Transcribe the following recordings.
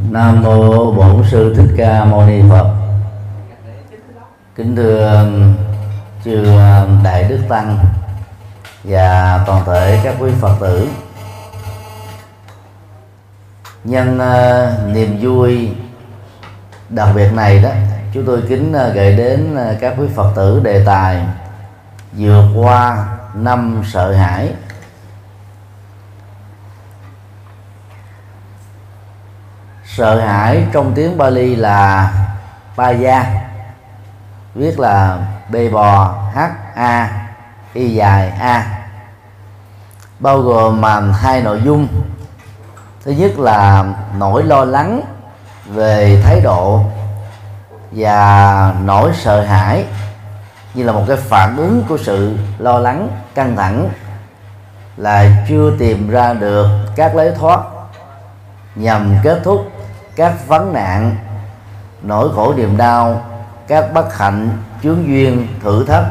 Nam mô Bổn sư Thích Ca Mâu Ni Phật. Kính thưa um, chư um, đại đức tăng và toàn thể các quý Phật tử. Nhân uh, niềm vui đặc biệt này đó, chúng tôi kính uh, gửi đến uh, các quý Phật tử đề tài vượt qua năm sợ hãi sợ hãi trong tiếng Bali là ba gia. Viết là b bò h a, y dài, a. Bao gồm mà hai nội dung. Thứ nhất là nỗi lo lắng về thái độ và nỗi sợ hãi như là một cái phản ứng của sự lo lắng, căng thẳng là chưa tìm ra được các lối thoát nhằm kết thúc các vấn nạn nỗi khổ niềm đau các bất hạnh chướng duyên thử thách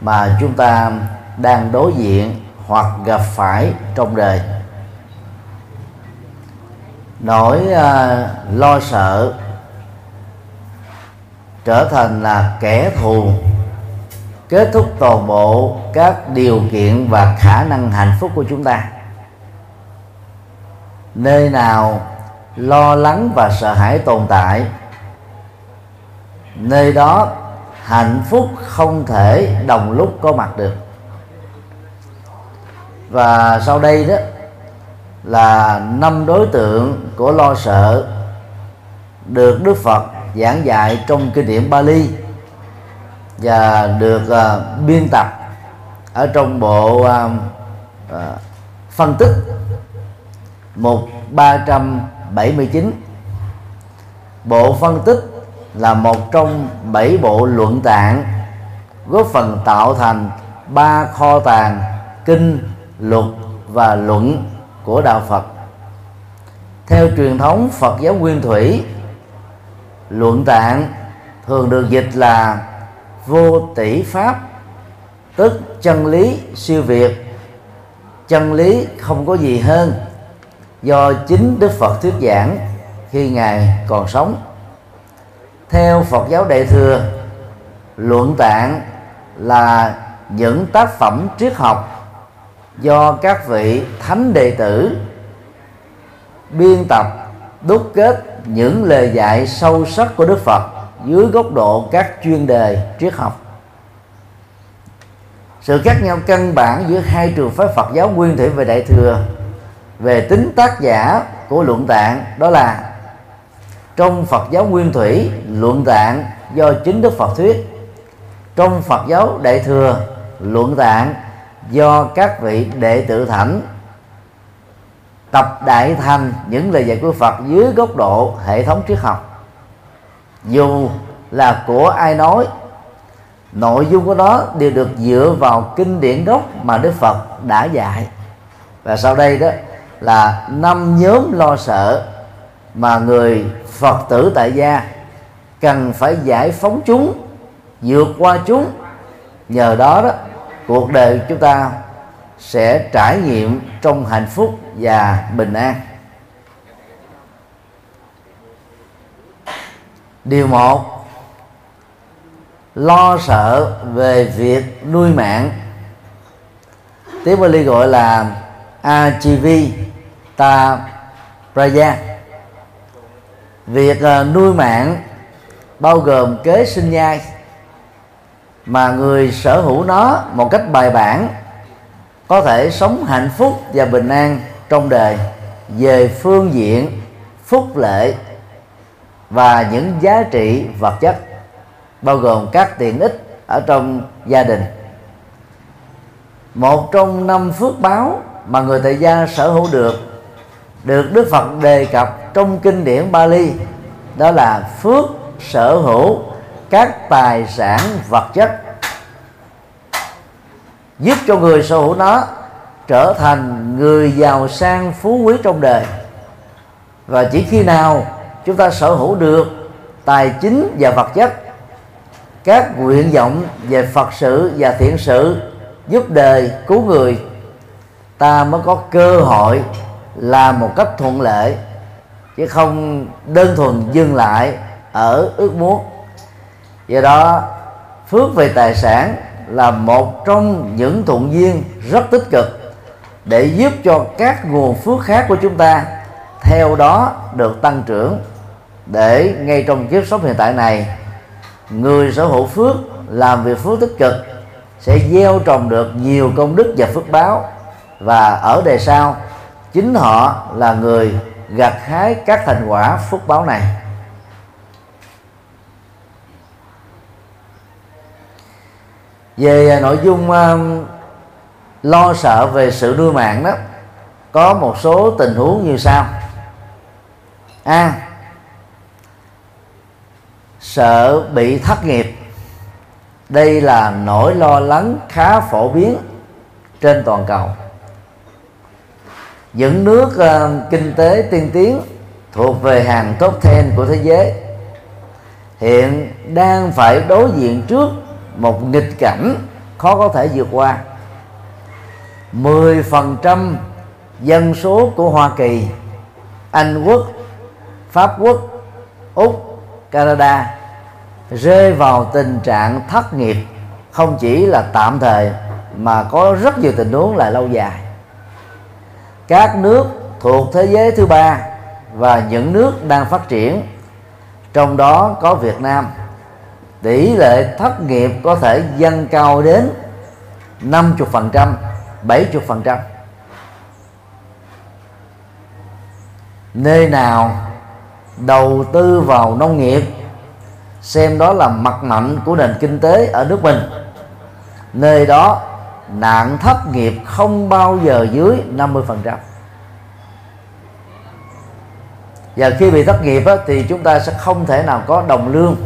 mà chúng ta đang đối diện hoặc gặp phải trong đời. Nỗi uh, lo sợ trở thành là kẻ thù kết thúc toàn bộ các điều kiện và khả năng hạnh phúc của chúng ta. Nơi nào lo lắng và sợ hãi tồn tại. Nơi đó hạnh phúc không thể đồng lúc có mặt được. Và sau đây đó là năm đối tượng của lo sợ được Đức Phật giảng dạy trong kinh điển Bali và được uh, biên tập ở trong bộ uh, uh, phân tích một ba trăm 79 Bộ phân tích là một trong bảy bộ luận tạng góp phần tạo thành ba kho tàng kinh, luật và luận của đạo Phật. Theo truyền thống Phật giáo Nguyên Thủy, luận tạng thường được dịch là vô tỷ pháp, tức chân lý siêu việt, chân lý không có gì hơn do chính Đức Phật thuyết giảng khi ngài còn sống. Theo Phật giáo Đại thừa, luận tạng là những tác phẩm triết học do các vị thánh đệ tử biên tập đúc kết những lời dạy sâu sắc của Đức Phật dưới góc độ các chuyên đề triết học. Sự khác nhau căn bản giữa hai trường phái Phật giáo nguyên thủy và đại thừa về tính tác giả của luận tạng đó là trong Phật giáo Nguyên Thủy, luận tạng do chính Đức Phật thuyết. Trong Phật giáo Đại thừa, luận tạng do các vị đệ tử thảnh tập đại thành những lời dạy của Phật dưới góc độ hệ thống triết học. Dù là của ai nói, nội dung của đó đều được dựa vào kinh điển gốc mà Đức Phật đã dạy. Và sau đây đó là năm nhóm lo sợ mà người phật tử tại gia cần phải giải phóng chúng, vượt qua chúng. Nhờ đó đó, cuộc đời chúng ta sẽ trải nghiệm trong hạnh phúc và bình an. Điều một, lo sợ về việc nuôi mạng. Tiếng Bali gọi là AGV ta praja việc à, nuôi mạng bao gồm kế sinh nhai mà người sở hữu nó một cách bài bản có thể sống hạnh phúc và bình an trong đời về phương diện phúc lệ và những giá trị vật chất, bao gồm các tiện ích ở trong gia đình. Một trong năm phước báo mà người tại gia sở hữu được được Đức Phật đề cập trong kinh điển Bali, đó là phước sở hữu các tài sản vật chất, giúp cho người sở hữu nó trở thành người giàu sang phú quý trong đời. Và chỉ khi nào chúng ta sở hữu được tài chính và vật chất, các nguyện vọng về phật sự và thiện sự giúp đời cứu người, ta mới có cơ hội là một cách thuận lợi, chứ không đơn thuần dừng lại ở ước muốn. Do đó, phước về tài sản là một trong những thuận duyên rất tích cực để giúp cho các nguồn phước khác của chúng ta theo đó được tăng trưởng. Để ngay trong kiếp sống hiện tại này, người sở hữu phước, làm việc phước tích cực sẽ gieo trồng được nhiều công đức và phước báo. Và ở đời sau chính họ là người gặt hái các thành quả phước báo này. Về à, nội dung uh, lo sợ về sự nuôi mạng đó có một số tình huống như sau. A à, sợ bị thất nghiệp. Đây là nỗi lo lắng khá phổ biến trên toàn cầu những nước uh, kinh tế tiên tiến thuộc về hàng top 10 của thế giới hiện đang phải đối diện trước một nghịch cảnh khó có thể vượt qua. 10% dân số của Hoa Kỳ, Anh Quốc, Pháp Quốc, Úc, Canada rơi vào tình trạng thất nghiệp không chỉ là tạm thời mà có rất nhiều tình huống là lâu dài các nước thuộc thế giới thứ ba và những nước đang phát triển. Trong đó có Việt Nam. Tỷ lệ thất nghiệp có thể dâng cao đến 50%, 70%. Nơi nào đầu tư vào nông nghiệp xem đó là mặt mạnh của nền kinh tế ở nước mình. Nơi đó nạn thất nghiệp không bao giờ dưới 50% và khi bị thất nghiệp á, thì chúng ta sẽ không thể nào có đồng lương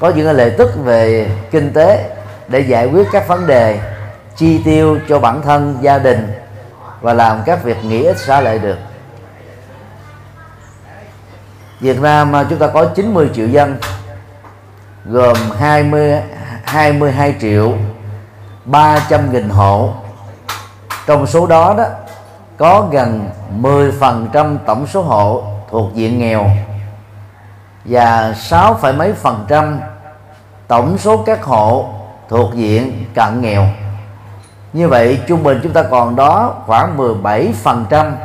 có những lợi tức về kinh tế để giải quyết các vấn đề chi tiêu cho bản thân gia đình và làm các việc nghĩa ích xá lợi được. Việt Nam à, chúng ta có 90 triệu dân gồm 20 22 triệu 300 nghìn hộ. Trong số đó đó có gần 10% tổng số hộ thuộc diện nghèo và 6, mấy phần trăm tổng số các hộ thuộc diện cận nghèo. Như vậy trung bình chúng ta còn đó khoảng 17 phần trăm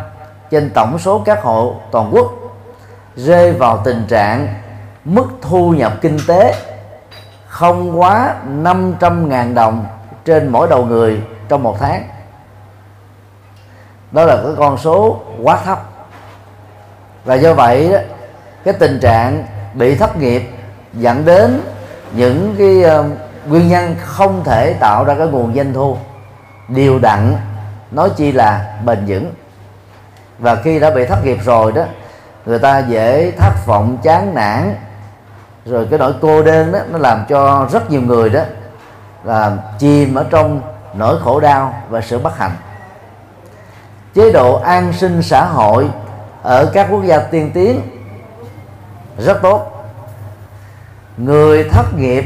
trên tổng số các hộ toàn quốc rơi vào tình trạng mức thu nhập kinh tế không quá 500.000 đồng trên mỗi đầu người trong một tháng. Đó là cái con số quá thấp. Và do vậy đó, cái tình trạng bị thất nghiệp dẫn đến những cái uh, nguyên nhân không thể tạo ra cái nguồn doanh thu. Điều đặn nói chi là bền vững. Và khi đã bị thất nghiệp rồi đó người ta dễ thất vọng chán nản. Rồi cái nỗi cô đơn đó nó làm cho rất nhiều người đó là chìm ở trong nỗi khổ đau và sự bất hạnh. Chế độ an sinh xã hội ở các quốc gia tiên tiến rất tốt. Người thất nghiệp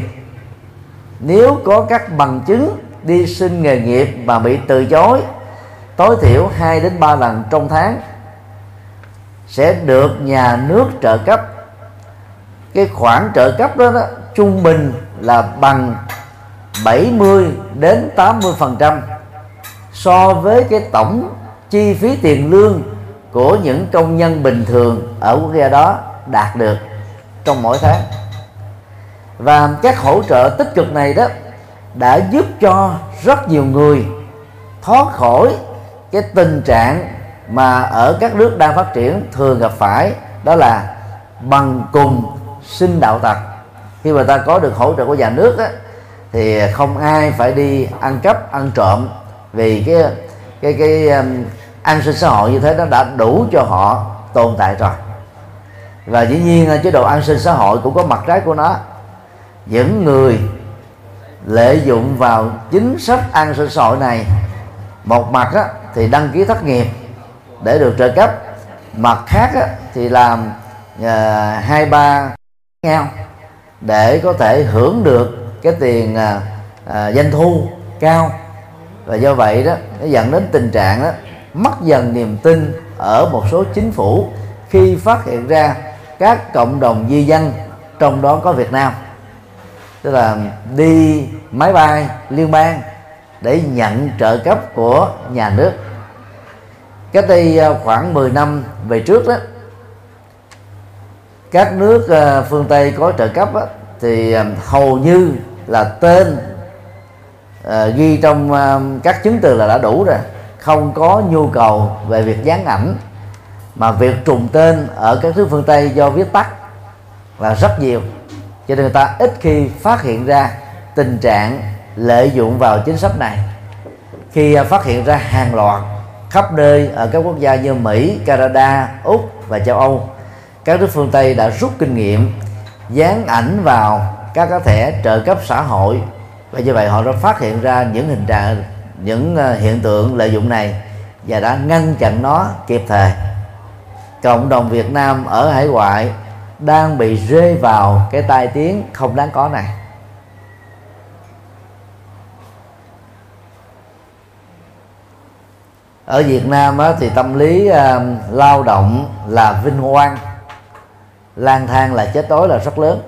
nếu có các bằng chứng đi xin nghề nghiệp mà bị từ chối tối thiểu 2 đến 3 lần trong tháng sẽ được nhà nước trợ cấp. Cái khoản trợ cấp đó, đó trung bình là bằng 70 đến 80 phần trăm so với cái tổng chi phí tiền lương của những công nhân bình thường ở quốc gia đó đạt được trong mỗi tháng. Và các hỗ trợ tích cực này đó đã giúp cho rất nhiều người thoát khỏi cái tình trạng mà ở các nước đang phát triển thường gặp phải đó là bằng cùng sinh đạo tặc. Khi mà ta có được hỗ trợ của nhà nước á, thì không ai phải đi ăn cắp ăn trộm vì cái cái cái um, an sinh xã hội như thế nó đã đủ cho họ tồn tại rồi. Và dĩ nhiên chế độ an sinh xã hội cũng có mặt trái của nó. Những người lợi dụng vào chính sách an sinh xã hội này một mặt á, thì đăng ký thất nghiệp để được trợ cấp. Mặt khác á, thì làm uh, hai ba nhau để có thể hưởng được cái tiền à, à, doanh thu cao. Và do vậy đó nó dẫn đến tình trạng đó mất dần niềm tin ở một số chính phủ khi phát hiện ra các cộng đồng di dân trong đó có Việt Nam. Tức là đi máy bay liên bang để nhận trợ cấp của nhà nước. Cách đây à, khoảng 10 năm về trước đó các nước à, phương Tây có trợ cấp đó, thì à, hầu như là tên à, ghi trong à, các chứng từ là đã đủ rồi. Không có nhu cầu về việc dán ảnh mà việc trùng tên ở các nước phương Tây do viết tắt là rất nhiều. Cho nên người ta ít khi phát hiện ra tình trạng lợi dụng vào chính sách này. Khi à, phát hiện ra hàng loạt khắp nơi ở các quốc gia như Mỹ, Canada, Úc và châu Âu các nước phương Tây đã rút kinh nghiệm dán ảnh vào các cái thẻ trợ cấp xã hội. Và như vậy họ đã phát hiện ra những hình trạng những ờ, hiện tượng lợi dụng này và đã ngăn chặn nó kịp thời. Cộng đồng Việt Nam ở hải ngoại đang bị rơi vào cái tai tiếng không đáng có này. Ở Việt Nam á, thì tâm lý ờ, lao động là vinh quang lang thang là chết đói là rất lớn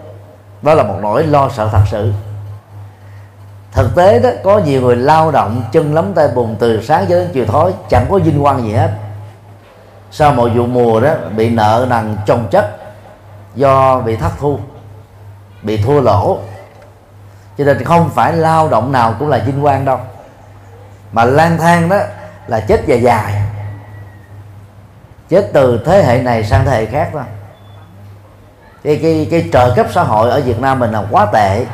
đó là một nỗi lo sợ thật sự. Thực tế đó, có nhiều người lao động chân lắm tay bùn từ sáng cho đến chiều tối, chẳng có vinh quang gì hết. Sau một vụ mùa đó, bị nợ nần chồng chất, do bị thất thu, bị thua lỗ. Cho nên không phải lao động nào cũng là vinh quang đâu, mà lang thang đó là chết dài dài. Chết từ thế hệ này sang thế hệ khác thôi cái cái cái trợ cấp xã hội ở Việt Nam mình là quá tệ.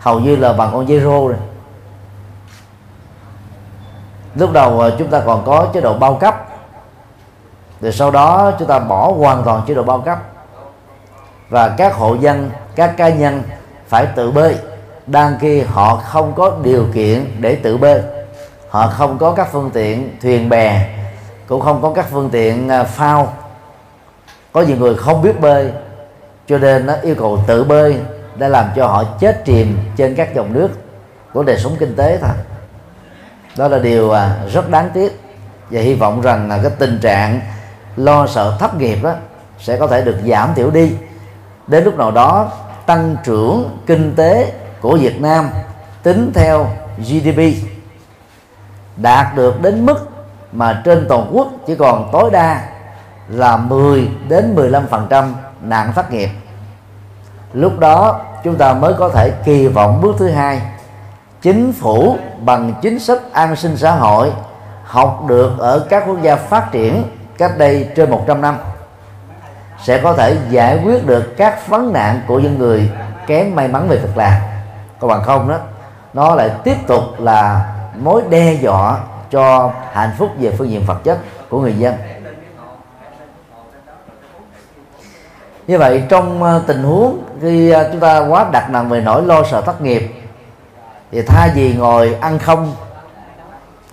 Hầu như là bằng con zero rồi. Lúc đầu ờ, chúng ta còn có chế độ bao cấp. Rồi sau đó chúng ta bỏ hoàn toàn chế độ bao cấp. Và các hộ dân, các cá nhân phải tự bơi đang khi họ không có điều kiện để tự bơi họ không có các phương tiện thuyền bè, cũng không có các phương tiện ờ, phao. Có nhiều người không biết bơi cho nên nó yêu cầu tự bơi đã làm cho họ chết chìm trên các dòng nước. Của đời sống kinh tế thôi. Đó là điều à, rất đáng tiếc. Và hy vọng rằng là cái tình trạng lo sợ thất nghiệp đó sẽ có thể được giảm thiểu đi. Đến lúc nào đó, tăng trưởng kinh tế của Việt Nam tính theo GDP đạt được đến mức mà trên toàn quốc chỉ còn tối đa là 10 đến 15% nạn thất nghiệp. Lúc đó, chúng ta mới có thể kỳ vọng bước thứ hai. Chính phủ bằng chính sách an sinh xã hội học được ở các quốc gia phát triển cách đây trên 100 năm sẽ có thể giải quyết được các vấn nạn của những người kém may mắn về việc làm. Còn bằng không đó, nó lại tiếp tục là mối đe dọa cho hạnh phúc về phương diện vật chất của người dân. Như vậy trong ờ, tình huống khi ờ, chúng ta quá đặt nặng về nỗi lo sợ thất nghiệp thì thay vì ngồi ăn không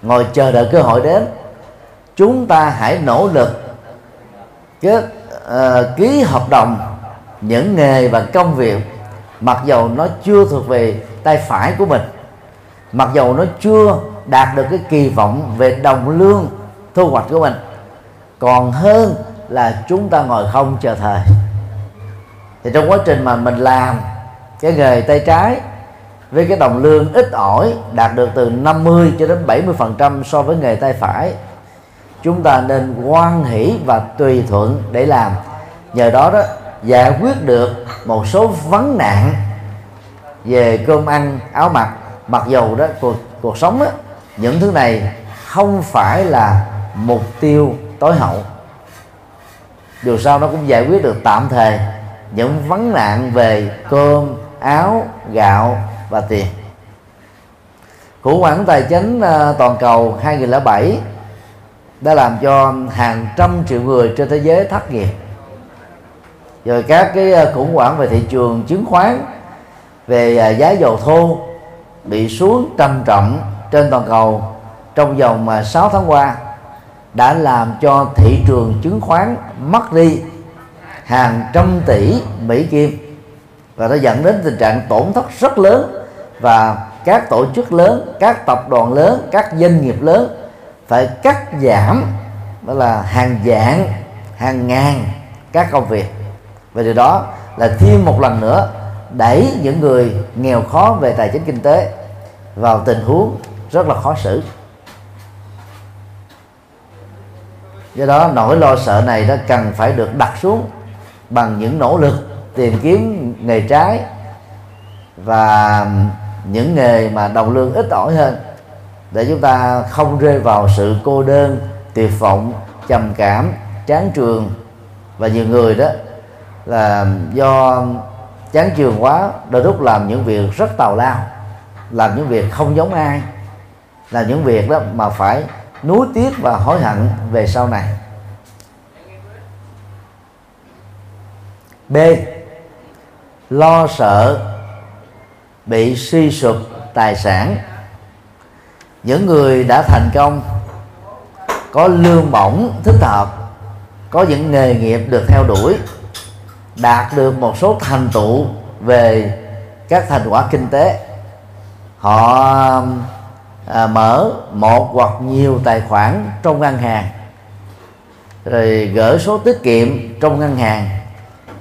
ngồi chờ đợi cơ hội đến chúng ta hãy nỗ lực kết uh, ký hợp đồng những nghề và công việc mặc dầu nó chưa thuộc về tay phải của mình mặc dầu nó chưa đạt được cái kỳ vọng về đồng lương thu hoạch của mình. Còn hơn là chúng ta ngồi không chờ thời thì trong quá trình mà mình làm cái nghề tay trái với cái đồng lương ít ỏi đạt được từ 50 cho đến 70 phần trăm so với nghề tay phải chúng ta nên quan hỷ và tùy thuận để làm. Nhờ đó đó giải quyết được một số vấn nạn về cơm ăn áo mặc mặc dầu đó cuộc cuộc sống đó, những thứ này không phải là mục tiêu tối hậu. Dù sao nó cũng giải quyết được tạm thời những vấn nạn về cơm, áo, gạo và tiền. Khủng hoảng tài chính ờ, toàn cầu 2007 đã làm cho hàng trăm triệu người trên thế giới thất nghiệp. Rồi các cái ờ, khủng hoảng về thị trường chứng khoán, về ờ, giá dầu thô bị xuống trầm trọng trên toàn cầu trong vòng 6 tháng qua đã làm cho thị trường chứng khoán mất đi hàng trăm tỷ Mỹ Kim. Và nó dẫn đến tình trạng tổn thất rất lớn và các tổ chức lớn, các tập đoàn lớn, các doanh nghiệp lớn phải cắt giảm đó là hàng dạng, hàng ngàn các công việc. Và điều đó là thêm một lần nữa đẩy những người nghèo khó về tài chính kinh tế vào tình huống rất là khó xử. Do đó nỗi lo sợ này nó cần phải được đặt xuống bằng những nỗ lực tìm kiếm nghề trái và những nghề mà đồng lương ít ỏi hơn, để chúng ta không rơi vào sự cô đơn, tuyệt vọng, trầm cảm, chán trường. Và nhiều người đó là do chán trường quá, đôi lúc làm những việc rất tào lao, làm những việc không giống ai, là những việc đó mà phải nuối tiếc và hối hận về sau này. B. Lo sợ bị suy sụp tài sản. Những người đã thành công có lương bổng thích hợp có những nghề nghiệp được theo đuổi đạt được một số thành tựu về các thành quả kinh tế. Họ à, mở một hoặc nhiều tài khoản trong ngân hàng rồi gửi số tiết kiệm trong ngân hàng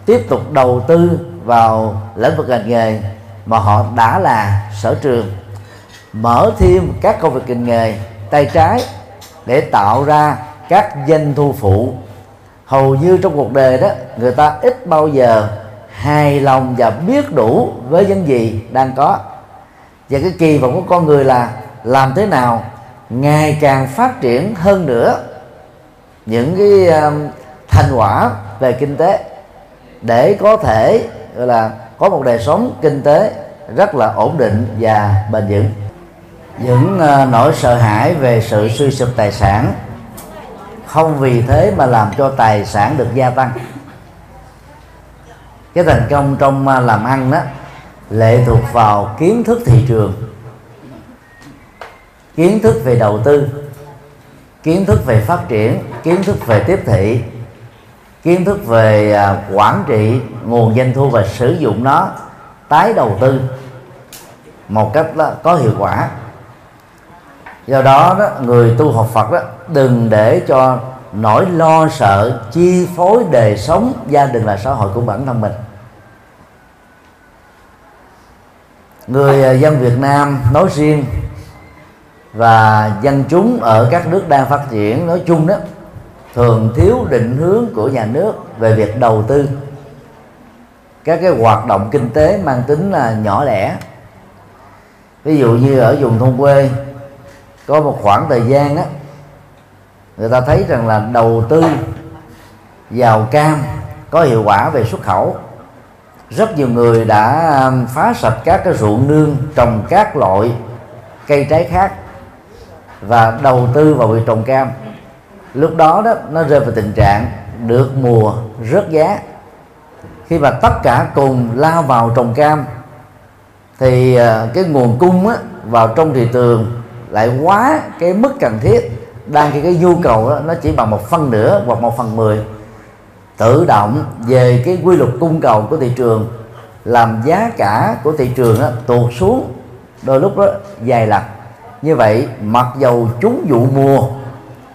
tiếp tục đầu tư vào lĩnh vực ngành nghề mà họ đã là sở trường. Mở thêm các công việc ngành nghề tay trái để tạo ra các doanh thu phụ. Hầu như trong cuộc đời đó, người ta ít bao giờ hài lòng và biết đủ với những gì đang có. Và cái kỳ vọng của con người là làm thế nào ngày càng phát triển hơn nữa những cái um, thành quả về kinh tế để có thể gọi là có một đời sống kinh tế rất là ổn định và bền vững. Những uh, nỗi sợ hãi về sự suy sụp tài sản không vì thế mà làm cho tài sản được gia tăng. Cái thành công trong uh, làm ăn đó lệ thuộc vào kiến thức thị trường kiến thức về đầu tư kiến thức về phát triển kiến thức về tiếp thị kiến thức về à, quản trị nguồn doanh thu và sử dụng nó tái đầu tư một cách có hiệu quả. Do đó, đó người tu học Phật đó đừng để cho nỗi lo sợ chi phối đời sống gia đình và xã hội của bản thân mình. Người à, dân Việt Nam nói riêng và dân chúng ở các nước đang phát triển nói chung đó thường thiếu định hướng của nhà nước về việc đầu tư. Các cái hoạt động kinh tế mang tính là nhỏ lẻ. Ví dụ như ở vùng thôn quê, có một khoảng thời gian đó người ta thấy rằng là đầu tư vào cam có hiệu quả về xuất khẩu. Rất nhiều người đã um, phá sạch các cái ruộng nương, trồng các loại cây trái khác và đầu tư vào việc trồng cam lúc đó đó nó rơi vào tình trạng được mùa rớt giá. Khi mà tất cả cùng lao vào trồng cam thì ờ, cái nguồn cung á, vào trong thị trường lại quá cái mức cần thiết đang khi cái nhu cầu đó, nó chỉ bằng một phân nửa hoặc một phần mười. Tự động về cái quy luật cung cầu của thị trường làm giá cả của thị trường đó, tụt xuống đôi lúc đó dài lặt như vậy mặc dầu chúng vụ mùa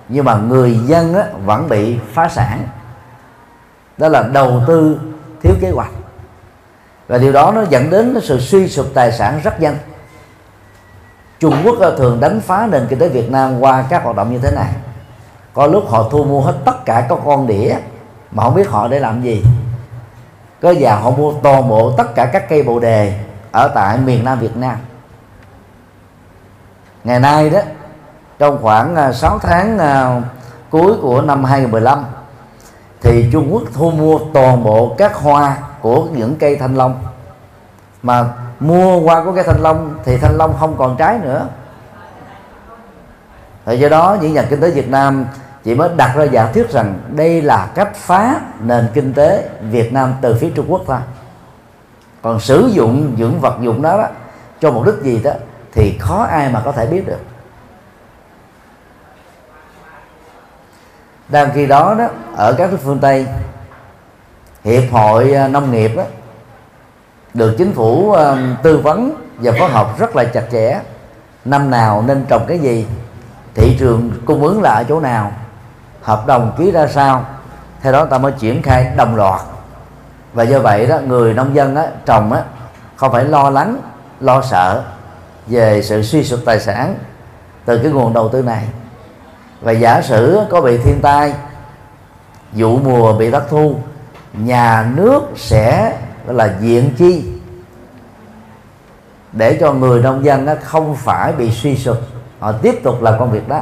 nhưng mà người dân á, vẫn bị phá sản. Đó là đầu tư thiếu kế hoạch. Và điều đó nó dẫn đến sự suy sụp tài sản rất nhanh. Trung Quốc thường đánh phá nền kinh tế Việt Nam qua các hoạt động như thế này. Có lúc họ thu mua hết tất cả các con đĩa mà không biết họ để làm gì. Có già họ mua toàn bộ tất cả các cây bồ đề ở tại miền Nam Việt Nam. Ngày nay đó trong khoảng à, 6 tháng à, cuối của năm 2015 thì Trung Quốc thu mua toàn bộ các hoa của những cây thanh long. Mà mua hoa của cây thanh long thì thanh long không còn trái nữa. Thì do đó những nhà kinh tế Việt Nam chỉ mới đặt ra giả thuyết rằng đây là cách phá nền kinh tế Việt Nam từ phía Trung Quốc thôi. Còn sử dụng những vật dụng đó, đó cho mục đích gì đó thì khó ai mà có thể biết được. Đang khi đó đó ở các nước phương Tây hiệp hội à, nông nghiệp đó, được chính phủ à, tư vấn và phối hợp rất là chặt chẽ. Năm nào nên trồng cái gì thị trường cung ứng là ở chỗ nào hợp đồng ký ra sao theo đó ta mới triển khai đồng loạt. Và do vậy đó người nông dân đó, trồng đó, không phải lo lắng lo sợ về sự suy sụp tài sản từ cái nguồn đầu tư này và giả sử có bị thiên tai vụ mùa bị thất thu nhà nước sẽ là diện chi để cho người nông dân nó không phải bị suy sụp. Họ tiếp tục làm công việc đó.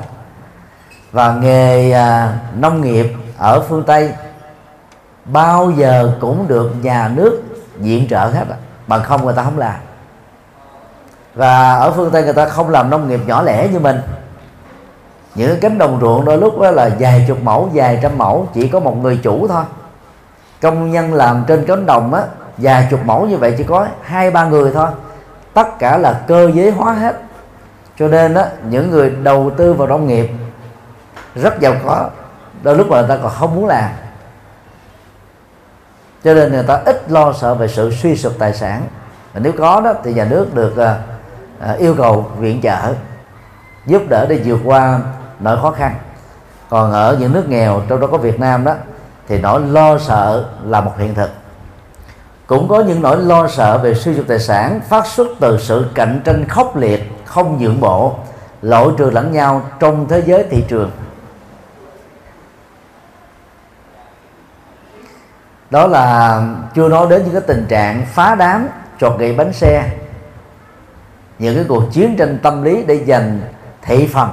Và nghề à, nông nghiệp ở phương tây bao giờ cũng được nhà nước viện trợ hết bằng không người ta không làm. Và ở phương tây người ta không làm nông nghiệp nhỏ lẻ như mình những cánh đồng ruộng đôi lúc đó là vài chục mẫu vài trăm mẫu chỉ có một người chủ thôi. Công nhân làm trên cánh đồng á vài chục mẫu như vậy chỉ có hai ba người thôi. Tất cả là cơ giới hóa hết. Cho nên á những người đầu tư vào nông nghiệp rất giàu có đôi lúc mà người ta còn không muốn làm. Cho nên người ta ít lo sợ về sự suy sụp tài sản. Và nếu có đó thì nhà nước được uh, yêu cầu viện trợ giúp đỡ để vượt qua nỗi khó khăn. Còn ở những nước nghèo, trong đó có Việt Nam đó, thì nỗi lo sợ là một hiện thực. Cũng có những nỗi lo sợ về suy sụp tài sản phát xuất từ sự cạnh tranh khốc liệt, không nhượng bộ lỗi trừ lẫn nhau trong thế giới thị trường. Đó là chưa nói đến những cái tình trạng phá đám trọt gậy bánh xe, những cái cuộc chiến tranh tâm lý để giành thị phần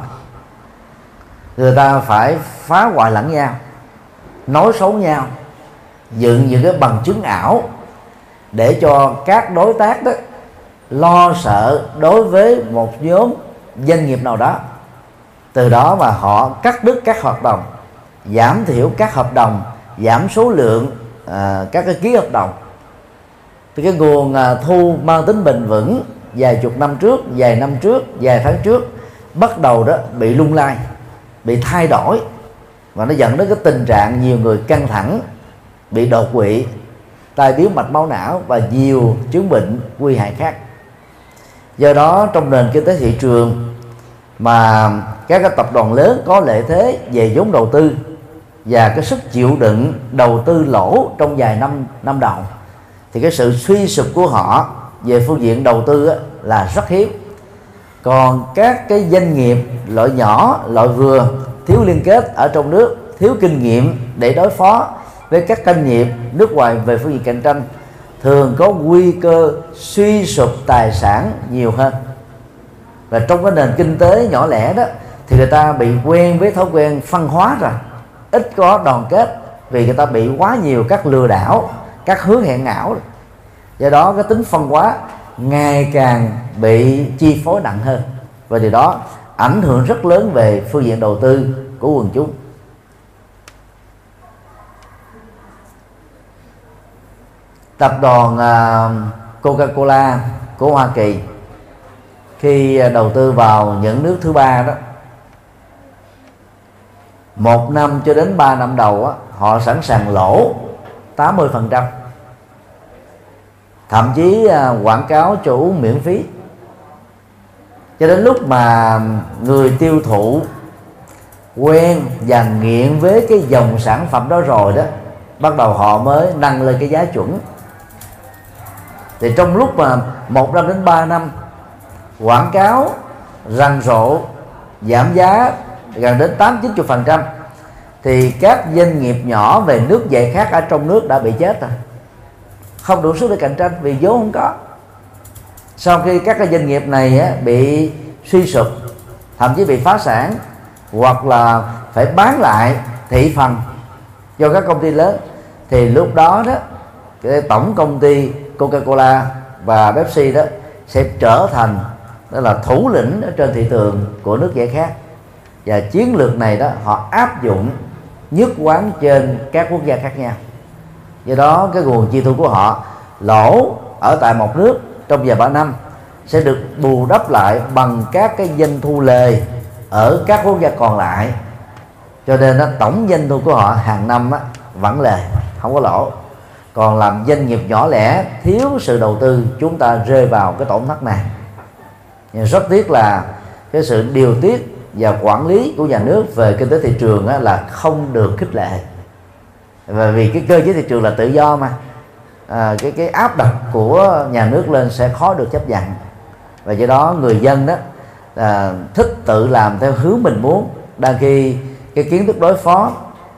người ta phải phá hoại lẫn nhau nói xấu nhau dựng những cái bằng chứng ảo để cho các đối tác đó lo sợ đối với một nhóm doanh nghiệp nào đó. Từ đó mà họ cắt đứt các hoạt động giảm thiểu các hợp đồng giảm số lượng à, các cái ký hợp đồng. Thì cái nguồn à, thu mang tính bền vững vài chục năm trước vài năm trước vài tháng trước bắt đầu đó bị lung lay bị thay đổi. Và nó dẫn đến cái tình trạng nhiều người căng thẳng, bị đột quỵ, tai biến mạch máu não và nhiều chứng bệnh nguy hại khác. Do đó, trong nền kinh tế thị trường mà các cái tập đoàn lớn có lợi thế về vốn đầu tư và cái sức chịu đựng đầu tư lỗ trong vài năm năm đầu, thì cái sự suy sụp của họ về phương diện đầu tư là rất hiếm còn các cái doanh nghiệp, loại nhỏ, loại vừa, thiếu liên kết ở trong nước, thiếu kinh nghiệm để đối phó với các doanh nghiệp nước ngoài về phương diện cạnh tranh, thường có nguy cơ suy sụp tài sản nhiều hơn. Và trong cái nền kinh tế nhỏ lẻ đó, thì người ta bị quen với thói quen phân hóa rồi. Ít có đoàn kết vì người ta bị quá nhiều các lừa đảo, các hứa hẹn ảo. Do đó, cái tính phân hóa ngày càng bị chi phối nặng hơn. Và điều đó ảnh hưởng rất lớn về phương diện đầu tư của quần chúng. Tập đoàn à, Coca-Cola của Hoa Kỳ khi đầu tư vào những nước thứ ba đó một năm cho đến ba năm đầu á, họ sẵn sàng lỗ 80 phần trăm. Thậm chí à, quảng cáo chủ miễn phí cho đến lúc mà người tiêu thụ quen và nghiện với cái dòng sản phẩm đó rồi đó, bắt đầu họ mới nâng lên cái giá chuẩn. Thì trong lúc mà một năm đến ba năm, quảng cáo răng rộ, giảm giá gần đến tám chín phần trăm, thì các doanh nghiệp nhỏ về nước dạy khác ở trong nước đã bị chết rồi. Không đủ sức để cạnh tranh vì vốn không có sau khi các cái doanh nghiệp này á, bị suy sụp thậm chí bị phá sản hoặc là phải bán lại thị phần cho các công ty lớn thì lúc đó đó cái tổng công ty Coca-Cola và Pepsi đó sẽ trở thành đó là thủ lĩnh ở trên thị trường của nước giải khác và chiến lược này đó họ áp dụng nhất quán trên các quốc gia khác nhau. Do đó cái nguồn chi thu của họ lỗ ở tại một nước trong vài ba năm sẽ được bù đắp lại bằng các cái doanh thu lề ở các quốc gia còn lại. Cho nên đó, tổng doanh thu của họ hàng năm á, vẫn lề không có lỗ. Còn làm doanh nghiệp nhỏ lẻ thiếu sự đầu tư chúng ta rơi vào cái tổn thất này. Nhưng rất tiếc là cái sự điều tiết và quản lý của nhà nước về kinh tế thị trường là không được khích lệ. Và vì cái cơ chế thị trường là tự do mà à, cái cái áp đặt của nhà nước lên sẽ khó được chấp nhận. Và do đó người dân đó à, thích tự làm theo hướng mình muốn. Đang khi cái kiến thức đối phó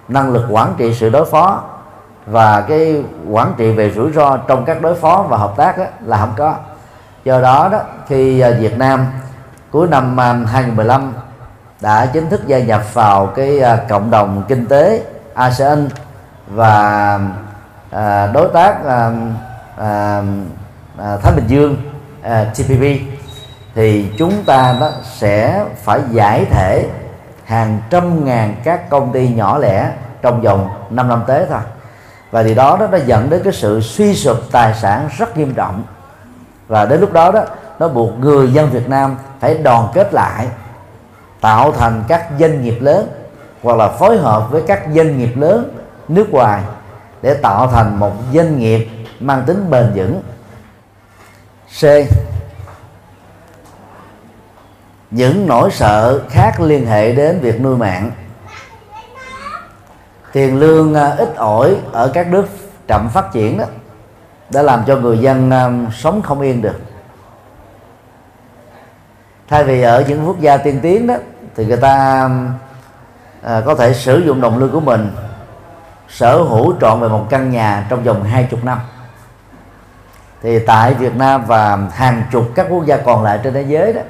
năng lực quản trị sự đối phó và cái quản trị về rủi ro trong các đối phó và hợp tác đó, là không có. Do đó đó khi à, Việt Nam cuối năm à, 2015 đã chính thức gia nhập vào cái à, cộng đồng kinh tế ASEAN và À, đối tác à, Thái Bình Dương à, TPP thì chúng ta đó sẽ phải giải thể hàng trăm ngàn các công ty nhỏ lẻ trong vòng 5 năm tới thôi. Và điều đó đó nó dẫn đến cái sự suy sụp tài sản rất nghiêm trọng. Và đến lúc đó đó, nó buộc người dân Việt Nam phải đoàn kết lại, tạo thành các doanh nghiệp lớn hoặc là phối hợp với các doanh nghiệp lớn nước ngoài để tạo thành một doanh nghiệp mang tính bền vững. C. Những nỗi sợ khác liên hệ đến việc nuôi mạng. Tiền lương à, ít ỏi ở các nước chậm phát triển đó đã làm cho người dân à, sống không yên được. Thay vì ở những quốc gia tiên tiến đó thì người ta à, có thể sử dụng đồng lương của mình sở hữu trọn về một căn nhà trong vòng hai chục năm. Thì tại Việt Nam và hàng chục các quốc gia còn lại trên thế giới đó,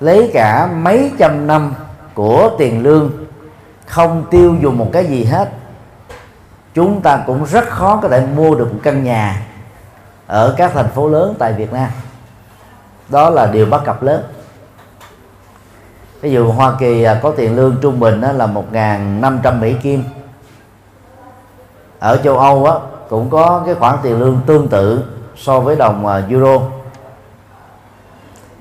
lấy cả mấy trăm năm của tiền lương, không tiêu dùng một cái gì hết, chúng ta cũng rất khó có thể mua được một căn nhà ở các thành phố lớn tại Việt Nam. Đó là điều bất cập lớn ví dụ Hoa Kỳ à, có tiền lương trung bình là 1.500 Mỹ Kim. Ở châu Âu á, cũng có cái khoản tiền lương tương tự so với đồng à, Euro.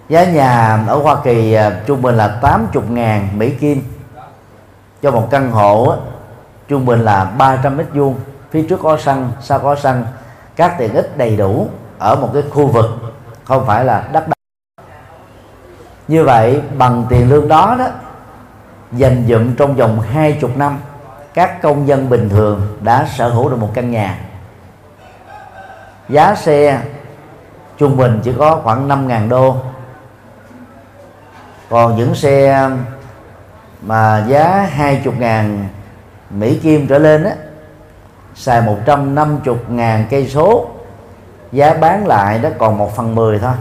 Giá nhà ở Hoa Kỳ à, trung bình là 80 ngàn Mỹ Kim. Cho một căn hộ á, trung bình là 300 mét vuông. Phía trước có sân sau có sân các tiện ích đầy đủ ở một cái khu vực không phải là đất đai như vậy, bằng tiền lương đó đó, dành dụm trong vòng hai chục năm, các công dân bình thường đã sở hữu được một căn nhà. Giá xe trung bình chỉ có khoảng 5.000 đô. Còn những xe mà giá 20.000 Mỹ Kim trở lên á, xài 150 ngàn cây số, giá bán lại đó còn 1 phần mười thôi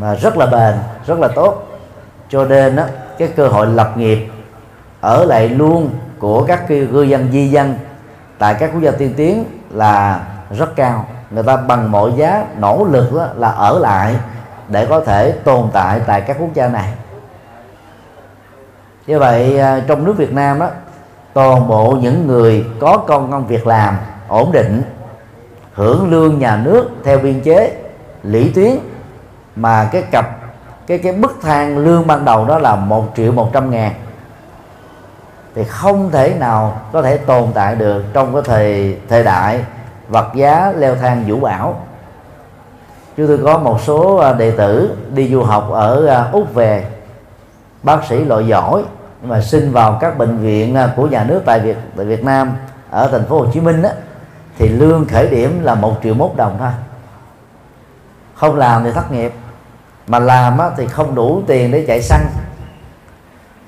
mà rất là bền rất là tốt. Cho nên đó, cái cơ hội lập nghiệp ở lại luôn của các cư dân di dân tại các quốc gia tiên tiến là rất cao. Người ta bằng mọi giá nỗ lực đó là ở lại để có thể tồn tại tại các quốc gia này. Như vậy à, trong nước Việt Nam đó toàn bộ những người có công công việc làm ổn định hưởng lương nhà nước theo biên chế lý tuyến mà cái cặp cái cái bức thang lương ban đầu đó là một triệu một trăm ngàn. Thì không thể nào có thể tồn tại được trong cái thời thời đại vật giá leo thang vũ bão chúng tôi có một số à, đệ tử đi du học ở à, úc về bác sĩ loại giỏi mà xin vào các bệnh viện à, của nhà nước tại Việt tại Việt Nam ở thành phố Hồ Chí Minh đó, thì lương khởi điểm là một triệu mốt đồng thôi. Không làm thì thất nghiệp mà làm á, thì không đủ tiền để chạy xăng.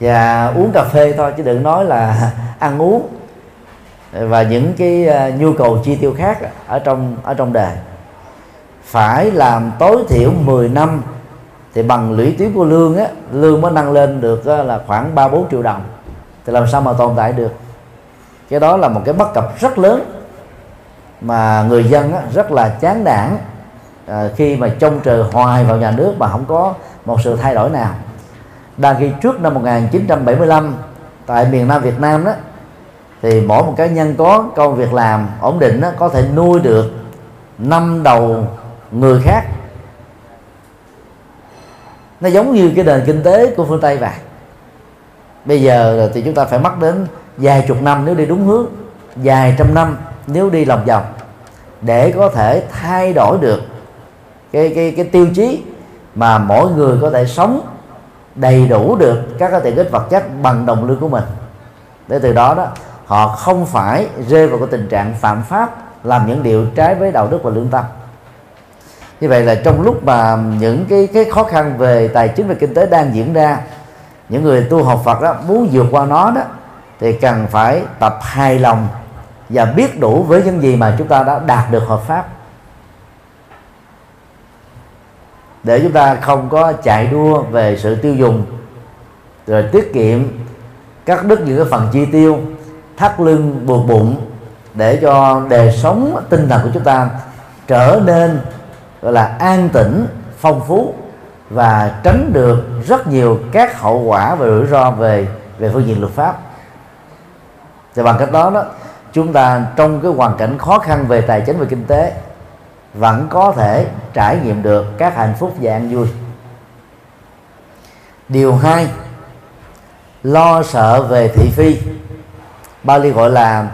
Và uống cà phê thôi chứ đừng nói là ăn uống. Và những cái à, nhu cầu chi tiêu khác ở trong ở trong đời. Phải làm tối thiểu 10 năm thì bằng lũy tuyến của lương á lương mới nâng lên được là khoảng ba bốn triệu đồng. Thì làm sao mà tồn tại được? Cái đó là một cái bất cập rất lớn mà người dân rất là chán nản à, khi mà trông chờ hoài vào nhà nước mà không có một sự thay đổi nào. Đang khi trước năm 1975 tại miền Nam Việt Nam đó thì mỗi một cá nhân có công việc làm ổn định đó, có thể nuôi được năm đầu người khác. Nó giống như cái nền kinh tế của phương tây vậy. Bây giờ thì chúng ta phải mất đến vài chục năm nếu đi đúng hướng vài trăm năm nếu đi lòng vòng để có thể thay đổi được cái cái cái tiêu chí mà mỗi người có thể sống đầy đủ được các cái tiện ích vật chất bằng đồng lương của mình. Để từ đó đó, họ không phải rơi vào cái tình trạng phạm pháp, làm những điều trái với đạo đức và lương tâm. Như vậy là trong lúc mà những cái cái khó khăn về tài chính và kinh tế đang diễn ra, những người tu học Phật đó, muốn vượt qua nó đó, thì cần phải tập hài lòng và biết đủ với những gì mà chúng ta đã đạt được hợp pháp. Để chúng ta không có chạy đua về sự tiêu dùng, rồi tiết kiệm, cắt đứt những cái phần chi tiêu, thắt lưng, buộc bụng, để cho đời sống, tinh thần của chúng ta trở nên, gọi là, an tĩnh, phong phú và tránh được rất nhiều các hậu quả và rủi ro về về phương diện luật pháp. Thì bằng cách đó đó, chúng ta trong cái hoàn cảnh khó khăn về tài chính và kinh tế vẫn có thể trải nghiệm được các hạnh phúc và an vui. Điều hai, lo sợ về thị phi. Bali gọi là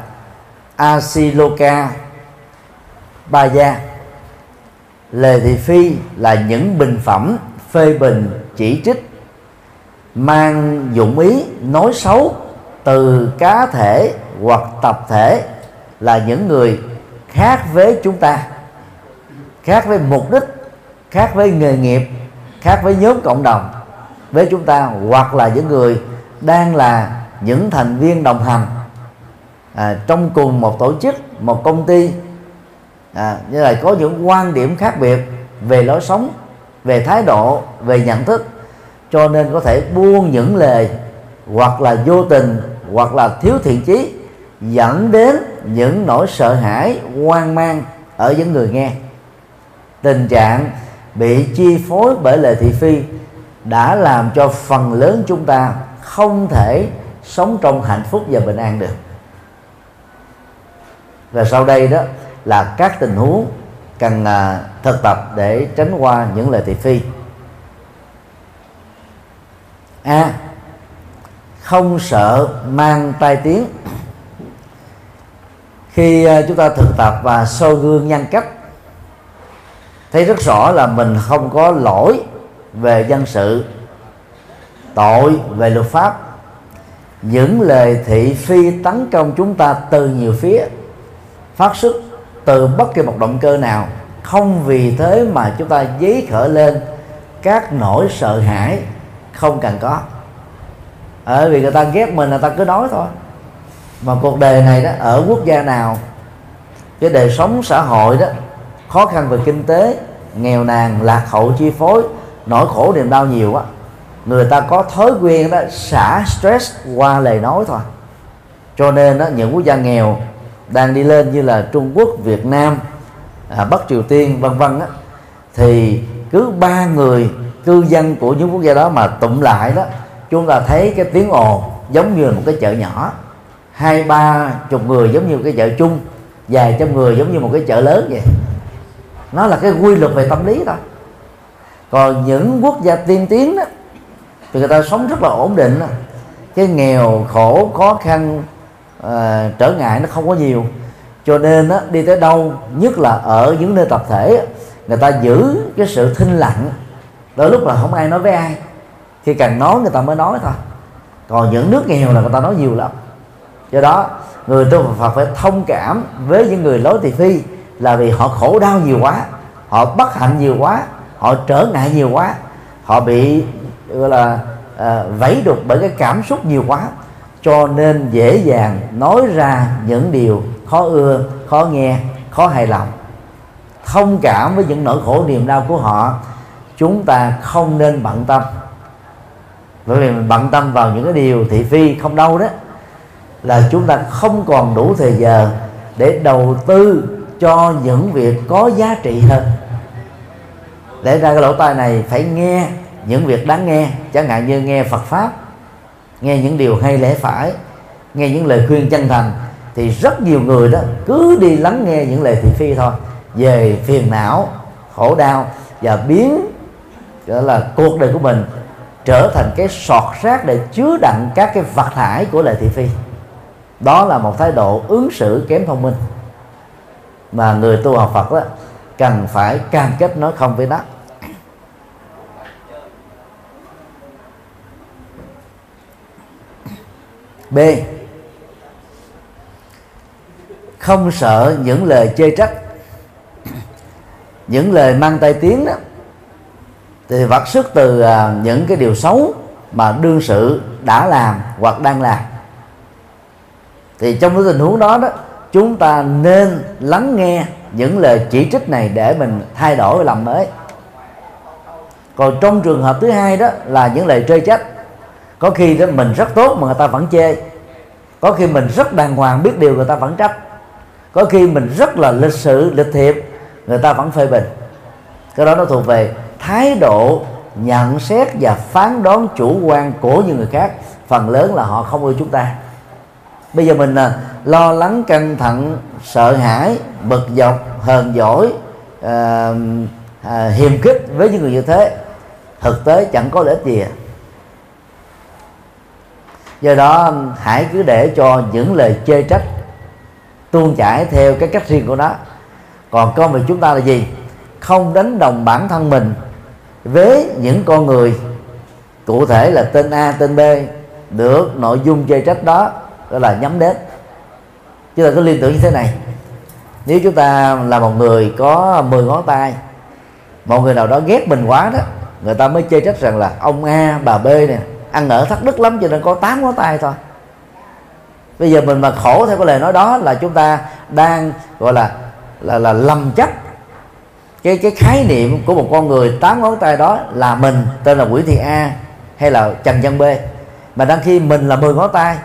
Asiloka Ba Gia lề thị phi là những bình phẩm phê bình, chỉ trích, mang dụng ý, nói xấu từ cá thể hoặc tập thể là những người khác với chúng ta khác với mục đích khác với nghề nghiệp khác với nhóm cộng đồng với chúng ta hoặc là những người đang là những thành viên đồng hành à, trong cùng một tổ chức một công ty. À, như là có những quan điểm khác biệt về lối sống về thái độ về nhận thức. Cho nên có thể buông những lời hoặc là vô tình hoặc là thiếu thiện chí dẫn đến những nỗi sợ hãi hoang mang ở những người nghe tình trạng bị chi phối bởi lời thị phi đã làm cho phần lớn chúng ta không thể sống trong hạnh phúc và bình an được. Và sau đây đó là các tình huống cần à, thực tập để tránh qua những lời thị phi. A. Không sợ mang tai tiếng. Khi à, chúng ta thực tập và soi gương nhân cách thấy rất rõ là mình không có lỗi về dân sự, tội về luật pháp. Những lời thị phi tấn công chúng ta từ nhiều phía, phát xuất từ bất kỳ một động cơ nào. Không vì thế mà chúng ta dấy khởi lên các nỗi sợ hãi không cần có. Ở vì người ta ghét mình là ta cứ nói thôi. Mà cuộc đời này đó, ở quốc gia nào, cái đời sống xã hội đó khó khăn về kinh tế nghèo nàn lạc hậu chi phối nỗi khổ niềm đau nhiều á người ta có thói quen đó xả stress qua lời nói thôi. Cho nên đó, những quốc gia nghèo đang đi lên như là Trung Quốc, Việt Nam, à, Bắc Triều Tiên vân vân á thì cứ ba người cư dân của những quốc gia đó mà tụm lại đó chúng ta thấy cái tiếng ồn giống như là một cái chợ nhỏ. Hai ba chục người giống như một cái chợ chung vài trăm người giống như một cái chợ lớn vậy nó là cái quy luật về tâm lý thôi. Còn những quốc gia tiên tiến đó thì người ta sống rất là ổn định. Đó. cái nghèo khổ khó khăn à, trở ngại nó không có nhiều. Cho nên đó, đi tới đâu nhất là ở những nơi tập thể người ta giữ cái sự thinh lặng. Đôi lúc là không ai nói với ai. Khi cần nói người ta mới nói thôi. Còn những nước nghèo là người ta nói nhiều lắm. Do đó người tu Phật phải thông cảm với những người lối thị phi là vì họ khổ đau nhiều quá họ bất hạnh nhiều quá họ trở ngại nhiều quá họ bị gọi là à, vẫy đục bởi cái cảm xúc nhiều quá. Cho nên dễ dàng nói ra những điều khó ưa khó nghe khó hài lòng. Thông cảm với những nỗi khổ niềm đau của họ chúng ta không nên bận tâm. Bởi vì mình bận tâm vào những cái điều thị phi không đâu đó là chúng ta không còn đủ thời giờ để đầu tư cho những việc có giá trị hơn. Để ra cái lỗ tai này, phải nghe những việc đáng nghe. Chẳng hạn như nghe Phật pháp, nghe những điều hay lẽ phải, nghe những lời khuyên chân thành, thì rất nhiều người đó cứ đi lắng nghe những lời thị phi thôi. Về phiền não, khổ đau và biến, gọi là, cuộc đời của mình trở thành cái sọt rác để chứa đựng các cái vật thải của lời thị phi. Đó là một thái độ ứng xử kém thông minh mà người tu học Phật đó, cần phải cam kết nói không với nó. B. Không sợ những lời chê trách. Những lời mang tay tiếng đó, thì vật xuất từ à, những cái điều xấu mà đương sự đã làm hoặc đang làm. Thì trong cái tình huống đó đó chúng ta nên lắng nghe những lời chỉ trích này để mình thay đổi và làm mới. Còn trong trường hợp thứ hai đó là những lời chơi trách có khi đó mình rất tốt mà người ta vẫn chê. Có khi mình rất đàng hoàng biết điều người ta vẫn trách. Có khi mình rất là lịch sự, lịch thiệp, người ta vẫn phê bình. Cái đó nó thuộc về thái độ nhận xét và phán đoán chủ quan của những người khác. Phần lớn là họ không ưa chúng ta bây giờ mình à, lo lắng căng thẳng sợ hãi bực dọc hờn dỗi à, à, hiềm khích với những người như thế thực tế chẳng có lợi ích gì à. do đó hãy cứ để cho những lời chê trách tuôn chảy theo cái cách riêng của nó. Còn con người chúng ta là gì? Không đánh đồng bản thân mình với những con người cụ thể là tên A tên B được nội dung chê trách đó đó là nhắm đến. Chúng ta cứ liên tưởng như thế này. Nếu chúng ta là một người có 10 ngón tay, một người nào đó ghét mình quá đó, người ta mới chê trách rằng là ông A, bà B nè, ăn ở thắt đức lắm, cho nên có 8 ngón tay thôi. Bây giờ mình mà khổ theo cái lời nói đó là chúng ta đang, gọi là là là lầm chấp cái cái khái niệm của một con người tám ngón tay đó là mình, tên là Nguyễn Thị A hay là Trần Văn B. Mà đang khi mình là 10 ngón tay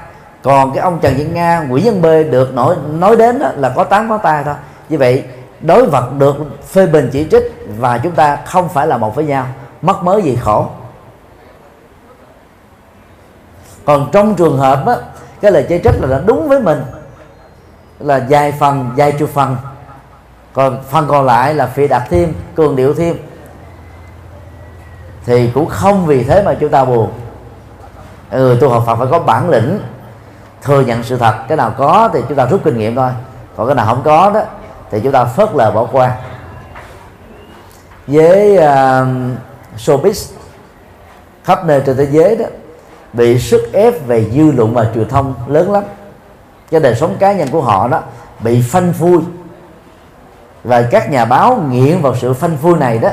còn cái ông Trần Văn Nga Nguyễn Văn B được nói nói đến đó là có tám có tay thôi. Như vậy đối vật được phê bình chỉ trích và chúng ta không phải là một với nhau mất mới gì khổ. Còn trong trường hợp á, cái lời chê trách là nó đúng với mình là dài phần dài chục phần. Còn phần còn lại là phi đặt thêm cường điệu thêm. Thì cũng không vì thế mà chúng ta buồn. Người tu học Phật phải có bản lĩnh thừa nhận sự thật cái nào có thì chúng ta rút kinh nghiệm thôi. Còn cái nào không có đó thì chúng ta phớt lờ bỏ qua. Với uh, showbiz khắp nơi trên thế giới đó bị sức ép về dư luận và truyền thông lớn lắm. Cái đời sống cá nhân của họ đó bị phanh phui. Và các nhà báo nghiện vào sự phanh phui này đó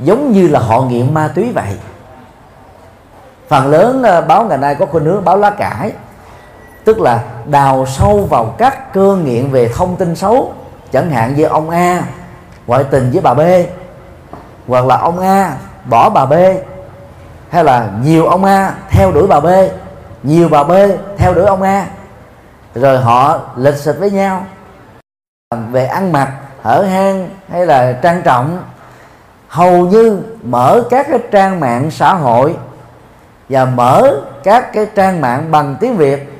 giống như là họ nghiện ma túy vậy. Phần lớn à, báo ngày nay có khuynh hướng báo lá cải tức là đào sâu vào các cơ nghiện về thông tin xấu, chẳng hạn như ông A, ngoại tình với bà B, hoặc là ông A bỏ bà B, hay là nhiều ông A theo đuổi bà B, nhiều bà B theo đuổi ông A, rồi họ lịch sịch với nhau. Về ăn mặc, hở hang hay là trang trọng, hầu như mở các cái trang mạng xã hội và mở các cái trang mạng bằng tiếng Việt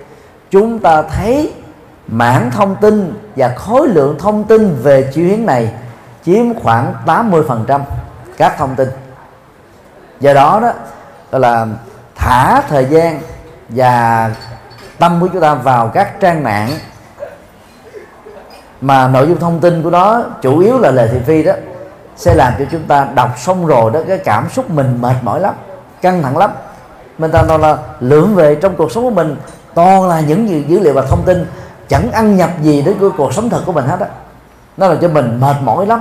chúng ta thấy mảng thông tin và khối lượng thông tin về chuyến này chiếm khoảng 80% các thông tin. Do đó đó là thả thời gian và tâm của chúng ta vào các trang mạng. Mà nội dung thông tin của nó chủ yếu là lời thị phi đó sẽ làm cho chúng ta đọc xong rồi đó, cái cảm xúc mình mệt mỏi lắm, căng thẳng lắm. Mình ta toàn là lưỡng về trong cuộc sống của mình toàn là những gì dữ liệu và thông tin, chẳng ăn nhập gì đến cái cuộc sống thật của mình hết á. Nó làm cho mình mệt mỏi lắm.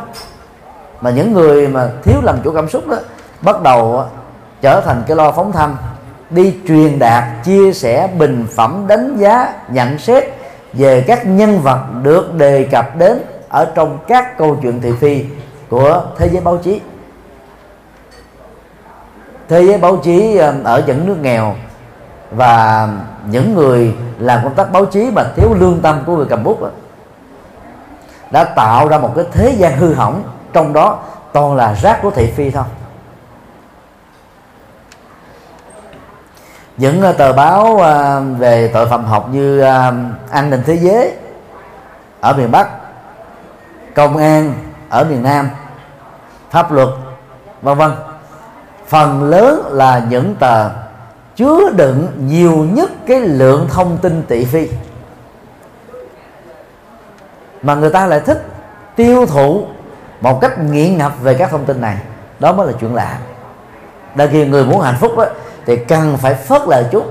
Mà những người mà thiếu làm chủ cảm xúc đó, bắt đầu trở thành cái lo phóng thanh, đi truyền đạt, chia sẻ bình phẩm, đánh giá, nhận xét về các nhân vật được đề cập đến ở trong các câu chuyện thị phi của thế giới báo chí. Thế giới báo chí ờ, ở những nước nghèo và những người làm công tác báo chí mà thiếu lương tâm của người cầm bút đó, đã tạo ra một cái thế gian hư hỏng trong đó toàn là rác của thị phi thôi. Những ờ, tờ báo ờ, về tội phạm học như ờ, an ninh thế giới ở miền Bắc công an ở miền Nam pháp luật vân vân phần lớn là những tờ chứa đựng nhiều nhất cái lượng thông tin tị phi mà người ta lại thích tiêu thụ một cách nghiện ngập về các thông tin này. Đó mới là chuyện lạ. Đôi khi người muốn hạnh phúc đó, thì cần phải phớt lời chút.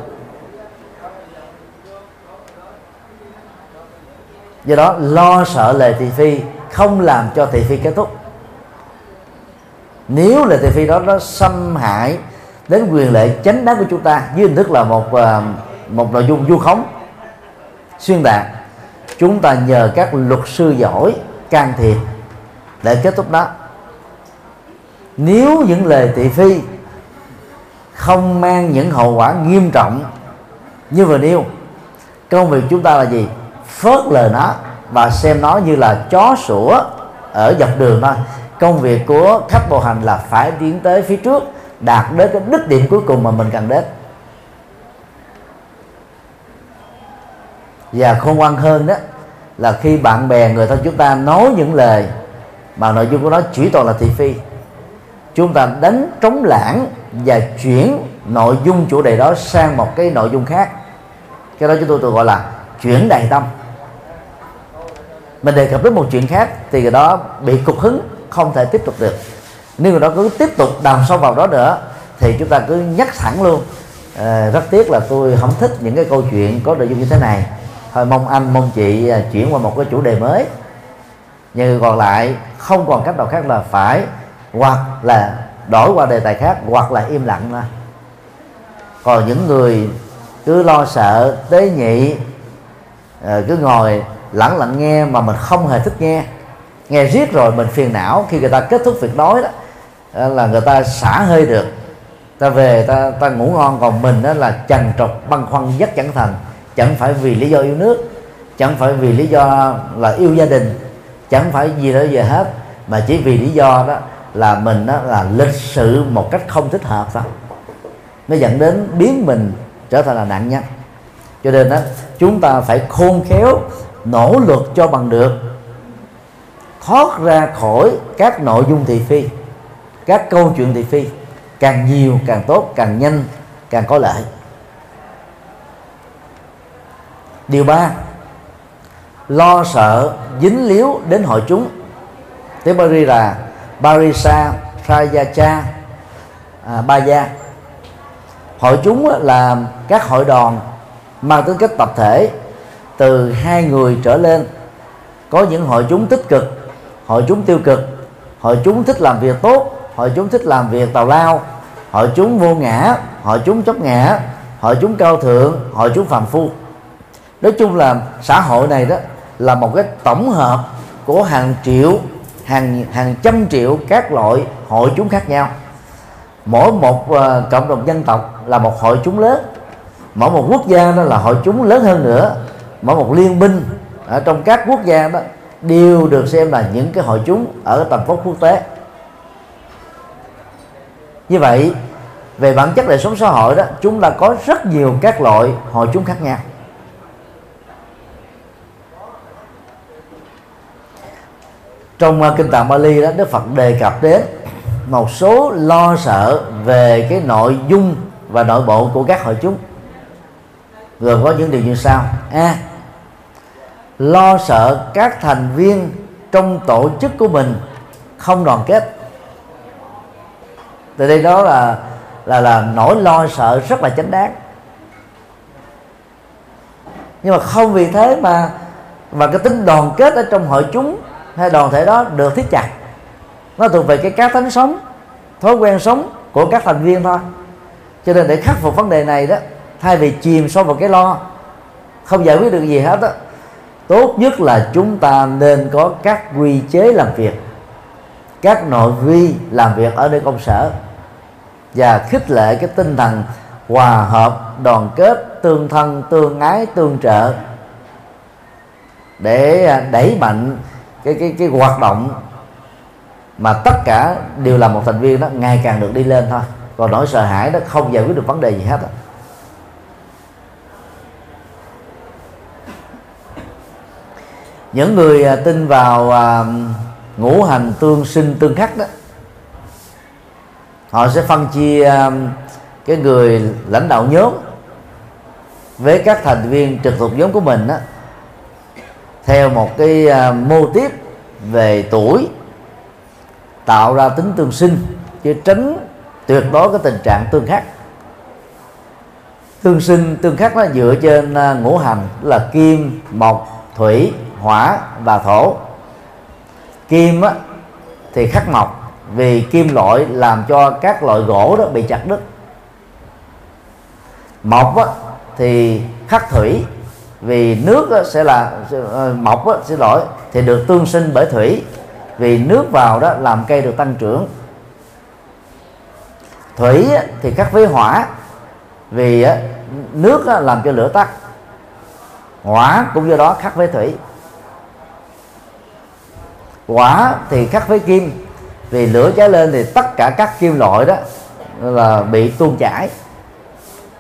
Do đó lo sợ lời thị phi không làm cho thị phi kết thúc. Nếu lời thị phi đó nó xâm hại đến quyền lợi chánh đáng của chúng ta dưới hình thức là một ờ, một nội dung vu khống, xuyên tạc. Chúng ta nhờ các luật sư giỏi, can thiệp để kết thúc đó. Nếu những lời thị phi không mang những hậu quả nghiêm trọng như vừa nêu công việc chúng ta là gì? Phớt lờ nó và xem nó như là chó sủa ở dọc đường thôi. Công việc của khách bộ hành là phải tiến tới phía trước đạt đến cái đích điểm cuối cùng mà mình cần đến. Và khôn ngoan hơn đó là khi bạn bè người thân chúng ta nói những lời mà nội dung của nó chỉ toàn là thị phi. Chúng ta đánh trống lãng và chuyển nội dung chủ đề đó sang một cái nội dung khác. Cái đó chúng tôi tôi gọi là chuyển đầy tâm. Mình đề cập đến một chuyện khác thì cái đó bị cục hứng, không thể tiếp tục được nếu người đó cứ tiếp tục đào sâu vào đó nữa thì chúng ta cứ nhắc thẳng luôn. À, rất tiếc là tôi không thích những cái câu chuyện có nội dung như thế này. Thôi mong anh mong chị à, chuyển qua một cái chủ đề mới. Nhưng còn lại không còn cách nào khác là phải hoặc là đổi qua đề tài khác hoặc là im lặng mà. còn những người cứ lo sợ tế nhị à, cứ ngồi lặng lặng nghe mà mình không hề thích nghe. Nghe riết rồi mình phiền não khi người ta kết thúc việc nói đó là người ta xả hơi được. Ta về, ta ta ngủ ngon, còn mình đó là trần trọc, băn khoăn rất chẳng thành. Chẳng phải vì lý do yêu nước, chẳng phải vì lý do là yêu gia đình, chẳng phải gì đó về hết, mà chỉ vì lý do đó là mình đó là lịch sự một cách không thích hợp thôi. Nó dẫn đến biến mình trở thành là nạn nhân. Cho nên đó, chúng ta phải khôn khéo, nỗ lực cho bằng được. Thoát ra khỏi các nội dung thị phi các câu chuyện thị phi càng nhiều càng tốt càng nhanh càng có lợi. Điều ba lo sợ dính líu đến hội chúng. Tiếng Bali là Barisa Prayacha à, Ba Gia hội chúng là các hội đoàn mang tính cách tập thể từ hai người trở lên. Có những hội chúng tích cực hội chúng tiêu cực hội chúng thích làm việc tốt hội chúng thích làm việc tào lao. Hội chúng vô ngã hội chúng chấp ngã. Hội chúng cao thượng hội chúng phàm phu. Nói chung là xã hội này đó là một cái tổng hợp của hàng triệu hàng hàng trăm triệu các loại hội chúng khác nhau. Mỗi một uh, cộng đồng dân tộc là một hội chúng lớn. Mỗi một quốc gia đó là hội chúng lớn hơn nữa. Mỗi một liên minh ở trong các quốc gia đó đều được xem là những cái hội chúng ở tầm vóc quốc tế như vậy về bản chất đời sống xã hội đó chúng ta có rất nhiều các loại hội chúng khác nhau. Trong uh, kinh tạng Bali đó Đức Phật đề cập đến một số lo sợ về cái nội dung và nội bộ của các hội chúng. Gồm có những điều như sau. A à, lo sợ các thành viên trong tổ chức của mình không đoàn kết từ đây đó là là là nỗi lo sợ rất là chánh đáng. Nhưng mà không vì thế mà mà cái tính đoàn kết ở trong hội chúng hay đoàn thể đó được thiết chặt nó thuộc về cái cá tính sống, thói quen sống của các thành viên thôi. Cho nên để khắc phục vấn đề này đó, thay vì chìm sâu vào cái lo, không giải quyết được gì hết đó tốt nhất là chúng ta nên có các quy chế làm việc các nội vi làm việc ở nơi công sở và khích lệ cái tinh thần hòa hợp, đoàn kết, tương thân, tương ái, tương trợ để à, đẩy mạnh cái cái cái hoạt động mà tất cả đều là một thành viên đó, ngày càng được đi lên thôi còn nỗi sợ hãi đó không giải quyết được vấn đề gì hết đó. những người à, tin vào à, ngũ hành tương sinh tương khắc đó. Họ sẽ phân chia um, cái người lãnh đạo nhóm với các thành viên trực thuộc nhóm của mình đó theo một cái uh, mô tiếp về tuổi, tạo ra tính tương sinh, chứ tránh tuyệt đối cái tình trạng tương khắc. Tương sinh, tương khắc nó dựa trên uh, ngũ hành là kim, mộc, thủy, hỏa và thổ kim á, thì khắc mộc. Vì kim loại làm cho các loại gỗ đó bị chặt đứt. Mộc á, thì khắc thủy. Vì nước á, sẽ là ờ, mộc á, xin lỗi thì được tương sinh bởi thủy. Vì nước vào đó làm cây được tăng trưởng. Thủy á, thì khắc với hỏa. Vì á, nước á, làm cho lửa tắt. Hỏa cũng do đó khắc với thủy quả thì khắc với kim. Vì lửa cháy lên thì tất cả các kim loại đó là bị tuôn chảy.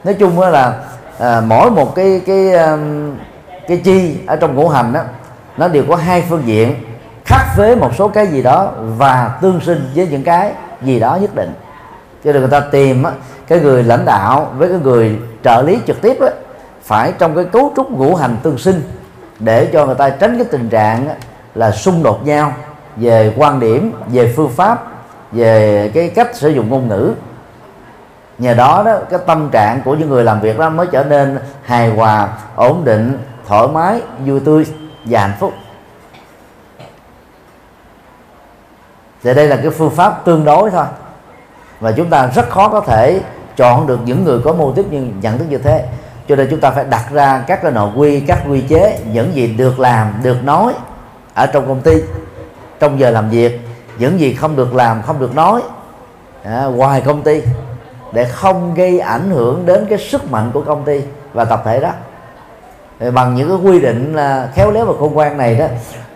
Nói chung là à, mỗi một cái cái um, cái chi ở trong ngũ hành đó nó đều có hai phương diện. Khắc với một số cái gì đó và tương sinh với những cái gì đó nhất định. Cho nên người ta tìm á, cái người lãnh đạo với cái người trợ lý trực tiếp á, phải trong cái cấu trúc ngũ hành tương sinh để cho người ta tránh cái tình trạng á, là xung đột nhau về quan điểm, về phương pháp, về cái cách sử dụng ngôn ngữ. Nhờ đó đó, cái tâm trạng của những người làm việc đó mới trở nên hài hòa, ổn định, thoải mái, vui tươi và hạnh phúc. Thì đây là cái phương pháp tương đối thôi. Và chúng ta rất khó có thể chọn được những người có mô tiếp như, nhận thức như thế. Cho nên chúng ta phải đặt ra các cái nội quy, các quy chế, những gì được làm, được nói ở trong công ty trong giờ làm việc những gì không được làm không được nói à, ngoài công ty để không gây ảnh hưởng đến cái sức mạnh của công ty và tập thể đó. Thì bằng những cái quy định là khéo léo và khôn ngoan này đó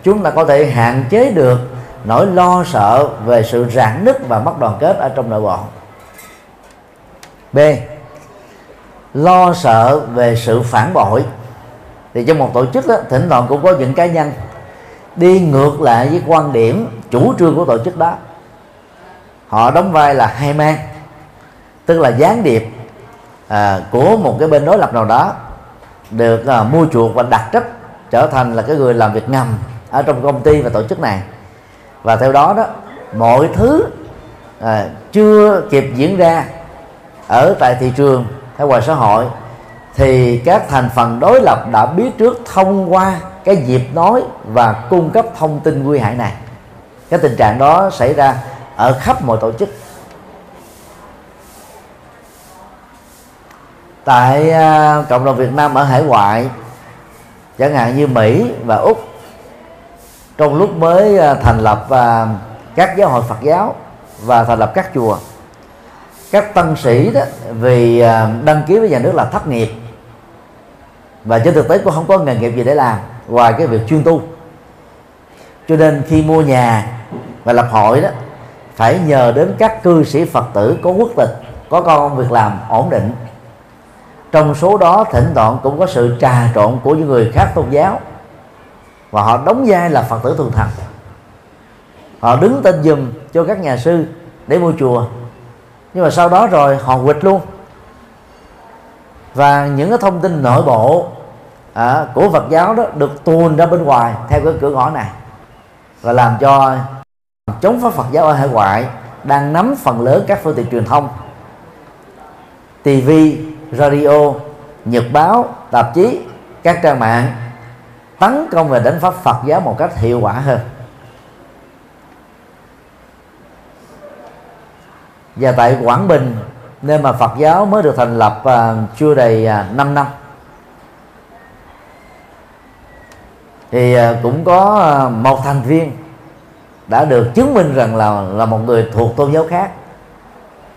chúng ta có thể hạn chế được nỗi lo sợ về sự rạn nứt và mất đoàn kết ở trong nội bộ. B. Lo sợ về sự phản bội. Thì trong một tổ chức đó, thỉnh thoảng cũng có những cá nhân đi ngược lại với quan điểm chủ trương của tổ chức đó. Họ đóng vai là hai mang tức là gián điệp à, của một cái bên đối lập nào đó được à, mua chuộc và đặt trách trở thành là cái người làm việc ngầm ở trong công ty và tổ chức này. Và theo đó đó mọi thứ à, chưa kịp diễn ra ở tại thị trường hay ngoài xã hội thì các thành phần đối lập đã biết trước thông qua cái dịp nói và cung cấp thông tin nguy hại này. Cái tình trạng đó xảy ra ở khắp mọi tổ chức. Tại à, cộng đồng Việt Nam ở hải ngoại, chẳng hạn như Mỹ và Úc, trong lúc mới à, thành lập à, các giáo hội Phật giáo và thành lập các chùa, các tăng sĩ đó vì đăng ký với nhà nước là thất nghiệp. Và trên thực tế cũng không có nghề nghiệp gì để làm ngoài cái việc chuyên tu. Cho nên khi mua nhà và lập hội đó, phải nhờ đến các cư sĩ phật tử có quốc tịch, có công việc làm ổn định. Trong số đó, thỉnh thoảng cũng có sự trà trộn của những người khác tôn giáo. Và họ đóng vai là phật tử thường thành. Họ đứng tên dùm cho các nhà sư để mua chùa. Nhưng mà sau đó rồi họ quịch luôn. Và những cái thông tin nội bộ à, của Phật giáo đó được tuôn ra bên ngoài theo cái cửa ngõ này và làm cho chống phá Phật giáo ở hải ngoại đang nắm phần lớn các phương tiện truyền thông TV, radio, nhật báo, tạp chí, các trang mạng tấn công và đánh pháp Phật giáo một cách hiệu quả hơn. Và tại Quảng Bình nơi mà Phật giáo mới được thành lập uh, chưa đầy uh, 5 năm thì à, cũng có à, một thành viên đã được chứng minh rằng là là một người thuộc tôn giáo khác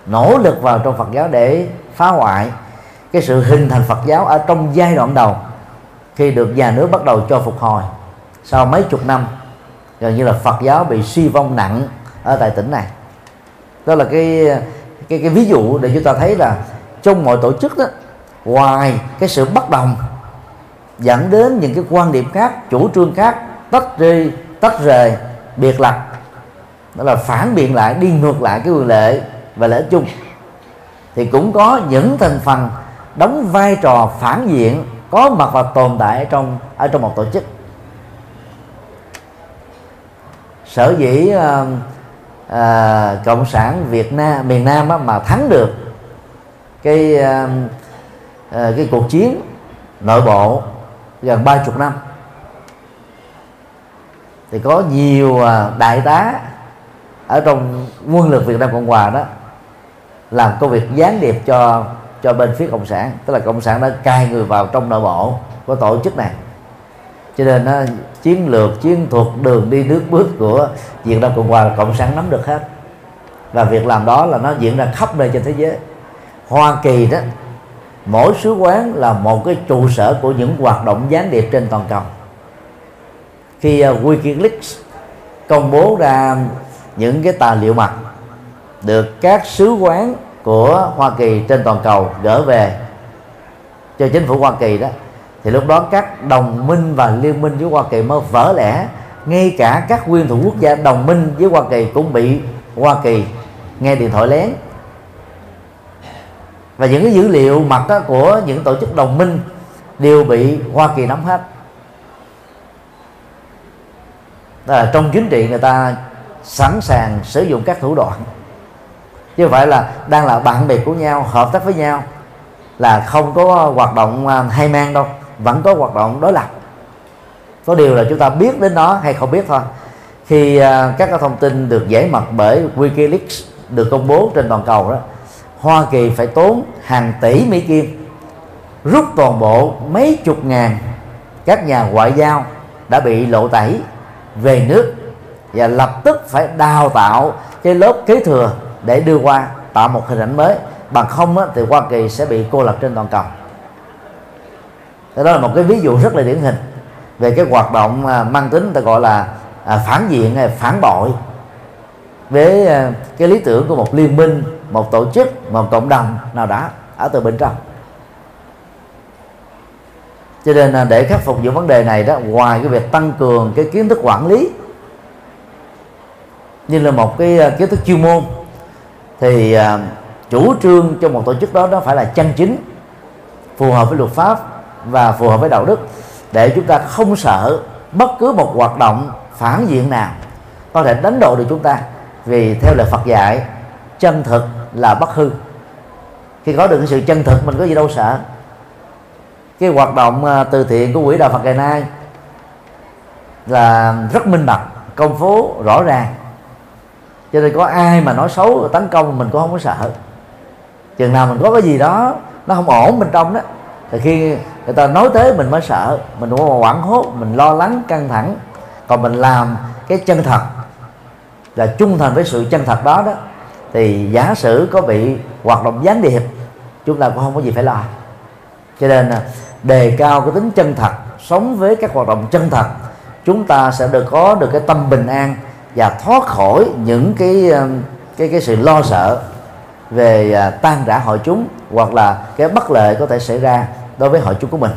nỗ lực vào trong Phật giáo để phá hoại cái sự hình thành Phật giáo ở trong giai đoạn đầu khi được nhà nước bắt đầu cho phục hồi sau mấy chục năm, gần như là Phật giáo bị suy vong nặng ở tại tỉnh này. Đó là cái cái cái ví dụ để chúng ta thấy là trong mọi tổ chức đó, ngoài cái sự bất đồng dẫn đến những cái quan điểm khác chủ trương khác tách ri, tách rời biệt lập. Đó là phản biện lại đi ngược lại cái quyền lệ và lợi ích chung. Thì cũng có những thành phần đóng vai trò phản diện có mặt và tồn tại ở trong ở trong một tổ chức. Sở dĩ uh, uh, cộng sản Việt Nam miền Nam á, mà thắng được cái uh, uh, cái cuộc chiến nội bộ gần ba chục năm. Thì có nhiều à, đại tá ở trong quân lực Việt Nam Cộng Hòa đó làm công việc gián điệp cho cho bên phía cộng sản. Tức là cộng sản đã cai người vào trong nội bộ của tổ chức này. Cho nên nó chiến lược, chiến thuật, đường đi, nước bước của Việt Nam Cộng Hòa là cộng sản nắm được hết. Và việc làm đó là nó diễn ra khắp nơi trên thế giới. Hoa Kỳ đó mỗi sứ quán là một cái trụ sở của những hoạt động gián điệp trên toàn cầu. Khi uh, WikiLeaks công bố ra những cái tài liệu mật được các sứ quán của Hoa Kỳ trên toàn cầu gỡ về cho chính phủ Hoa Kỳ đó thì lúc đó các đồng minh và liên minh với Hoa Kỳ mới vỡ lẽ ngay cả các nguyên thủ quốc gia đồng minh với Hoa Kỳ cũng bị Hoa Kỳ nghe điện thoại lén và những cái dữ liệu mật đó của những tổ chức đồng minh đều bị Hoa Kỳ nắm hết. Đó là trong chính trị người ta sẵn sàng sử dụng các thủ đoạn. Chứ không phải là đang là bạn bè của nhau, hợp tác với nhau, là không có hoạt động à, hay mang đâu, vẫn có hoạt động đối lập. Có điều là chúng ta biết đến nó hay không biết thôi. Khi à, các thông tin được giải mật bởi WikiLeaks được công bố trên toàn cầu đó Hoa Kỳ phải tốn hàng tỷ Mỹ Kim rút toàn bộ mấy chục ngàn các nhà ngoại giao đã bị lộ tẩy về nước và lập tức phải đào tạo cái lớp kế thừa để đưa qua tạo một hình ảnh mới. Bằng không á, thì Hoa Kỳ sẽ bị cô lập trên toàn cầu. Đó là một cái ví dụ rất là điển hình về cái hoạt động à, mang tính ta gọi là à, phản diện hay phản bội với à, cái lý tưởng của một liên minh, một tổ chức, một cộng đồng nào đó ở từ bên trong. Cho nên à, để khắc phục những vấn đề này đó, ngoài cái việc tăng cường cái kiến thức quản lý, như là một cái à, kiến thức chuyên môn, thì chủ trương cho một tổ chức đó nó phải là chân chính, phù hợp với luật pháp và phù hợp với đạo đức, để chúng ta không sợ bất cứ một hoạt động phản diện nào có thể đánh độ được chúng ta vì theo lời Phật dạy, chân thực là bất hư. Khi có được cái sự chân thực, mình có gì đâu sợ. Cái hoạt động à, từ thiện của quỹ đạo Phật ngày nay là rất minh bạch, công phố rõ ràng. Cho nên có ai mà nói xấu, tấn công mình cũng không có sợ. Chừng nào mình có cái gì đó, nó không ổn bên trong đó, thì khi người ta nói tới mình mới sợ. Mình cũng hoảng hốt, mình lo lắng, căng thẳng. Còn mình làm cái chân thật là trung thành với sự chân thật đó đó, thì giả sử có bị hoạt động gián điệp, chúng ta cũng không có gì phải lo. Cho nên đề cao cái tính chân thật, sống với các hoạt động chân thật, chúng ta sẽ được có được cái tâm bình an và thoát khỏi những cái um, cái cái sự lo sợ về à, tan rã hội chúng hoặc là cái bất lợi có thể xảy ra đối với hội chúng của mình.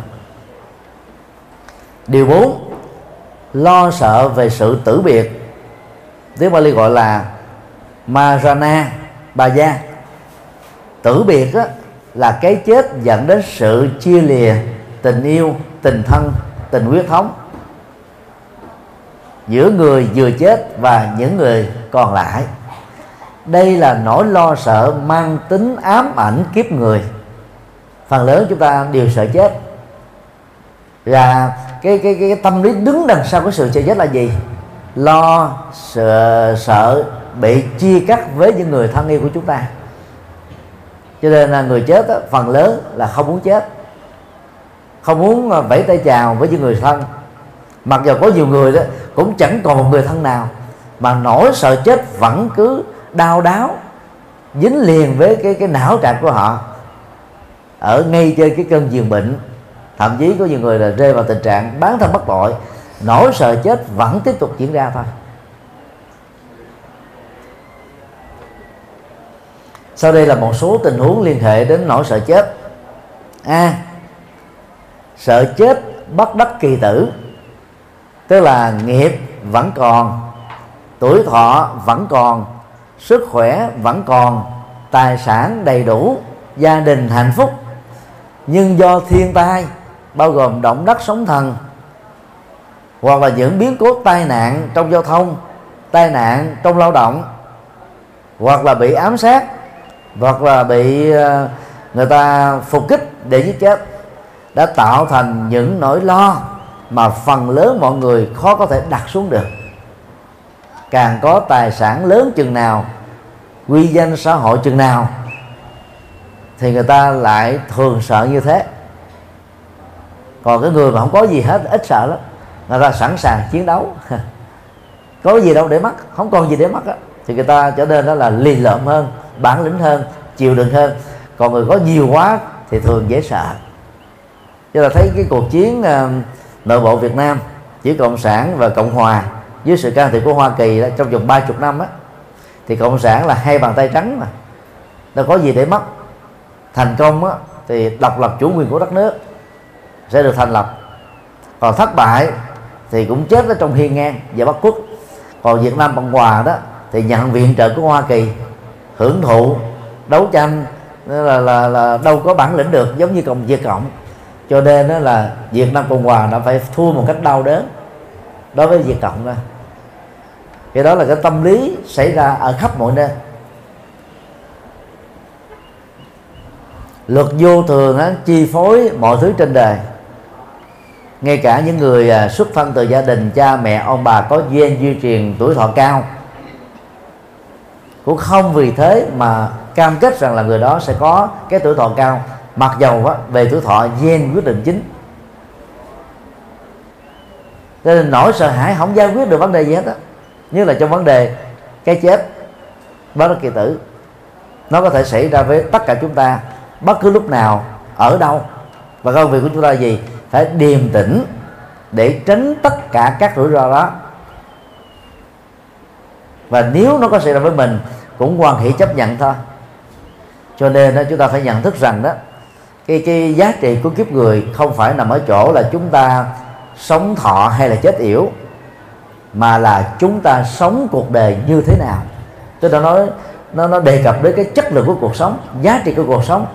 Điều 4 lo sợ về sự tử biệt tiếng Bali gọi là Marana Bà Gia tử biệt đó, là cái chết dẫn đến sự chia lìa tình yêu tình thân tình huyết thống. Giữa người vừa chết và những người còn lại. Đây là nỗi lo sợ mang tính ám ảnh kiếp người. Phần lớn chúng ta đều sợ chết. Và cái cái cái, tâm lý đứng đằng sau cái sự sợ chết là gì? Lo sợ sợ bị chia cắt với những người thân yêu của chúng ta. Cho nên là người chết đó, phần lớn là không muốn chết không muốn à, vẫy tay chào với những người thân. Mặc dù có nhiều người đó cũng chẳng còn một người thân nào mà nỗi sợ chết vẫn cứ đau đáo dính liền với cái cái não trạng của họ. Ở ngay trên cái cơn giường bệnh thậm chí có nhiều người là rơi vào tình trạng bán thân bất tội nỗi sợ chết vẫn tiếp tục diễn ra thôi. Sau đây là một số tình huống liên hệ đến nỗi sợ chết. A. À, sợ chết bất đắc kỳ tử tức là nghiệp vẫn còn tuổi thọ vẫn còn sức khỏe vẫn còn tài sản đầy đủ gia đình hạnh phúc. Nhưng do thiên tai bao gồm động đất sóng thần hoặc là những biến cố tai nạn trong giao thông, tai nạn trong lao động, hoặc là bị ám sát, hoặc là bị ờ, người ta phục kích để giết chết, đã tạo thành những nỗi lo mà phần lớn mọi người khó có thể đặt xuống được. Càng có tài sản lớn chừng nào, quy danh xã hội chừng nào, thì người ta lại thường sợ như thế. Còn cái người mà không có gì hết, ít sợ lắm người ta sẵn sàng chiến đấu. Có gì đâu để mất không còn gì để mất thì người ta trở nên đó là lì lợm hơn bản lĩnh hơn chịu đựng hơn. Còn người có nhiều quá thì thường dễ sợ. Cho là thấy cái cuộc chiến uh, nội bộ Việt Nam giữa cộng sản và cộng hòa dưới sự can thiệp của Hoa Kỳ đó, trong vòng 30 năm á thì cộng sản là hai bàn tay trắng mà. Đâu có gì để mất thành công á, thì độc lập chủ quyền của đất nước sẽ được thành lập. Còn thất bại thì cũng chết ở trong hiên ngang và bắc quốc. Còn Việt Nam Cộng Hòa đó thì nhận viện trợ của Hoa Kỳ hưởng thụ đấu tranh là, là, là đâu có bản lĩnh được giống như cộng Việt Cộng. Cho nên đó là Việt Nam Cộng Hòa đã phải thua một cách đau đớn đối với Việt Cộng đó. Cái đó là cái tâm lý xảy ra ở khắp mọi nơi. Luật vô thường á, chi phối mọi thứ trên đời ngay cả những người à, xuất thân từ gia đình cha mẹ ông bà có gen di truyền tuổi thọ cao cũng không vì thế mà cam kết rằng là người đó sẽ có cái tuổi thọ cao. Mặc dầu á, về tuổi thọ gen quyết định chính. Cho nên nỗi sợ hãi không giải quyết được vấn đề gì hết á. Như là trong vấn đề cái chết bất đắc kỳ tử. Nó có thể xảy ra với tất cả chúng ta bất cứ lúc nào ở đâu và công việc của chúng ta là gì phải điềm tĩnh để tránh tất cả các rủi ro đó. Và nếu nó có xảy ra với mình cũng hoàn hỷ chấp nhận thôi. Cho nên đó, chúng ta phải nhận thức rằng đó cái cái giá trị của kiếp người không phải nằm ở chỗ là chúng ta sống thọ hay là chết yểu mà là chúng ta sống cuộc đời như thế nào. Tôi đã nói nó nó đề cập đến cái chất lượng của cuộc sống giá trị của cuộc sống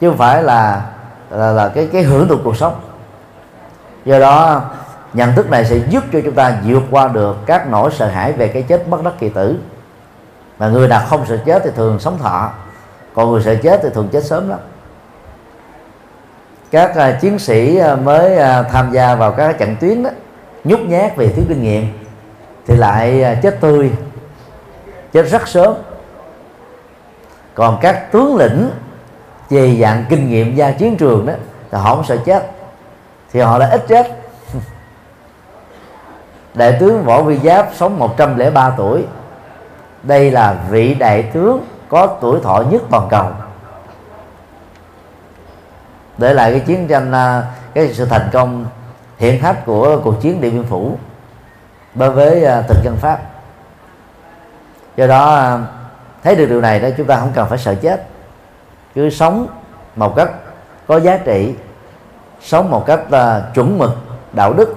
chứ không phải là là, là cái cái hưởng thụ cuộc sống. Do đó nhận thức này sẽ giúp cho chúng ta vượt qua được các nỗi sợ hãi về cái chết bất đắc kỳ tử. Mà người nào không sợ chết thì thường sống thọ còn người sợ chết thì thường chết sớm lắm. Các uh, chiến sĩ uh, mới uh, tham gia vào các trận tuyến đó nhút nhát về thiếu kinh nghiệm thì lại uh, chết tươi chết rất sớm. Còn các tướng lĩnh về dạng kinh nghiệm ra chiến trường đó thì họ không sợ chết. Thì họ đã ít chết. Đại tướng võ vi giáp sống 103 tuổi. Đây là vị đại tướng có tuổi thọ nhất toàn cầu. Để lại cái chiến tranh à, cái sự thành công hiện hách của cuộc chiến điện biên phủ đối với à, thực dân pháp. Do đó à, thấy được điều này đó, chúng ta không cần phải sợ chết cứ sống một cách có giá trị sống một cách uh, chuẩn mực đạo đức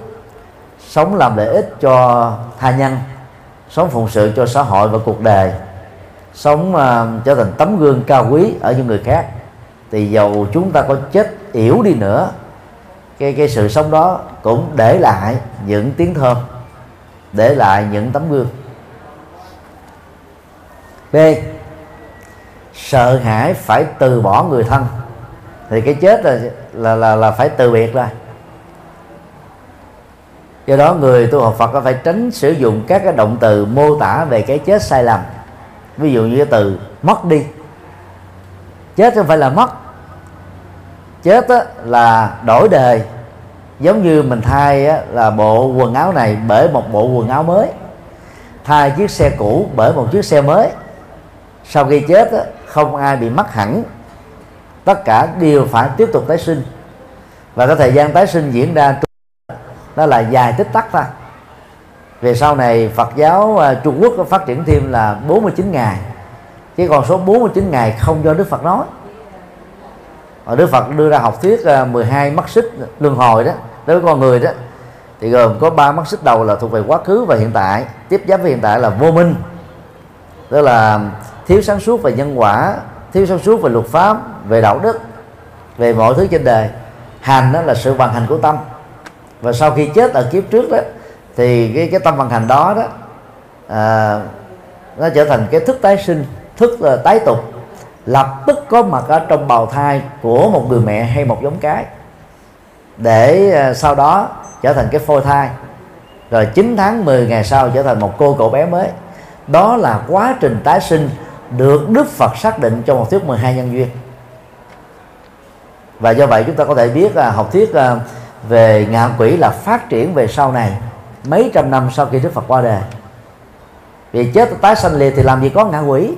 sống làm lợi ích cho tha nhân sống phụng sự cho xã hội và cuộc đời sống uh, trở thành tấm gương cao quý ở những người khác. Thì dầu chúng ta có chết yểu đi nữa cái cái sự sống đó cũng để lại những tiếng thơm để lại những tấm gương. B sợ hãi phải từ bỏ người thân. Thì cái chết là là là, là phải từ biệt rồi do đó người tu học Phật phải tránh sử dụng các cái động từ mô tả về cái chết sai lầm. Ví dụ như cái từ mất đi. Chết không phải là mất. Chết á, là đổi đời. Giống như mình thay á, là bộ quần áo này bởi một bộ quần áo mới. Thay chiếc xe cũ bởi một chiếc xe mới. Sau khi chết á, không ai bị mất hẳn. Tất cả đều phải tiếp tục tái sinh. Và cái thời gian tái sinh diễn ra đó là dài tích tắc thôi. Về sau này, Phật giáo à, Trung Quốc có phát triển thêm là 49 ngày. Chứ còn số 49 ngày không do Đức Phật nói. Và Đức Phật đưa ra học thuyết à, 12 mắt xích luân hồi đó, đối với con người đó, thì gồm có ba mắt xích đầu là thuộc về quá khứ và hiện tại, tiếp giáp với hiện tại là vô minh. Tức là thiếu sáng suốt về nhân quả thiếu sáng suốt về luật pháp về đạo đức về mọi thứ trên đời. Hành đó là sự vận hành của tâm. Và sau khi chết ở kiếp trước đó thì cái cái tâm vận hành đó đó à, nó trở thành cái thức tái sinh thức là tái tục. Lập tức có mặt ở trong bào thai của một người mẹ hay một giống cái. Để à, sau đó trở thành cái phôi thai. Rồi 9 tháng 10 ngày sau trở thành một cô cậu bé mới. Đó là quá trình tái sinh được Đức Phật xác định trong học thuyết 12 nhân duyên. Và do vậy chúng ta có thể biết là học thuyết à, về ngạ quỷ là phát triển về sau này, mấy trăm năm sau khi Đức Phật qua đời. Vì chết tái sanh liệt thì làm gì có ngạ quỷ?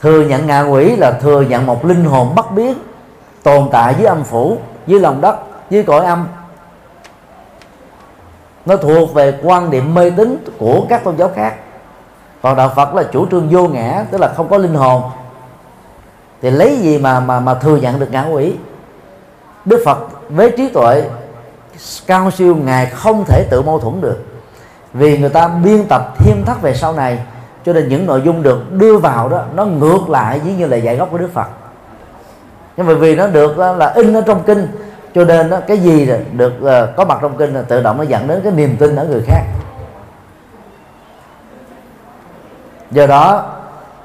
Thừa nhận ngạ quỷ là thừa nhận một linh hồn bất biến, tồn tại dưới âm phủ, dưới lòng đất, dưới cõi âm. Nó thuộc về quan điểm mê tín của các tôn giáo khác còn đạo Phật là chủ trương vô ngã tức là không có linh hồn. Thì lấy gì mà mà mà thừa nhận được ngã quỷ? Đức Phật với trí tuệ cao siêu ngài không thể tự mâu thuẫn được. Vì người ta biên tập thêm thắt về sau này cho nên những nội dung được đưa vào đó nó ngược lại với như là dạy gốc của Đức Phật. Nhưng mà vì nó được là in ở trong kinh cho nên đó, cái gì được uh, có mặt trong kinh là tự động nó dẫn đến cái niềm tin ở người khác. Do đó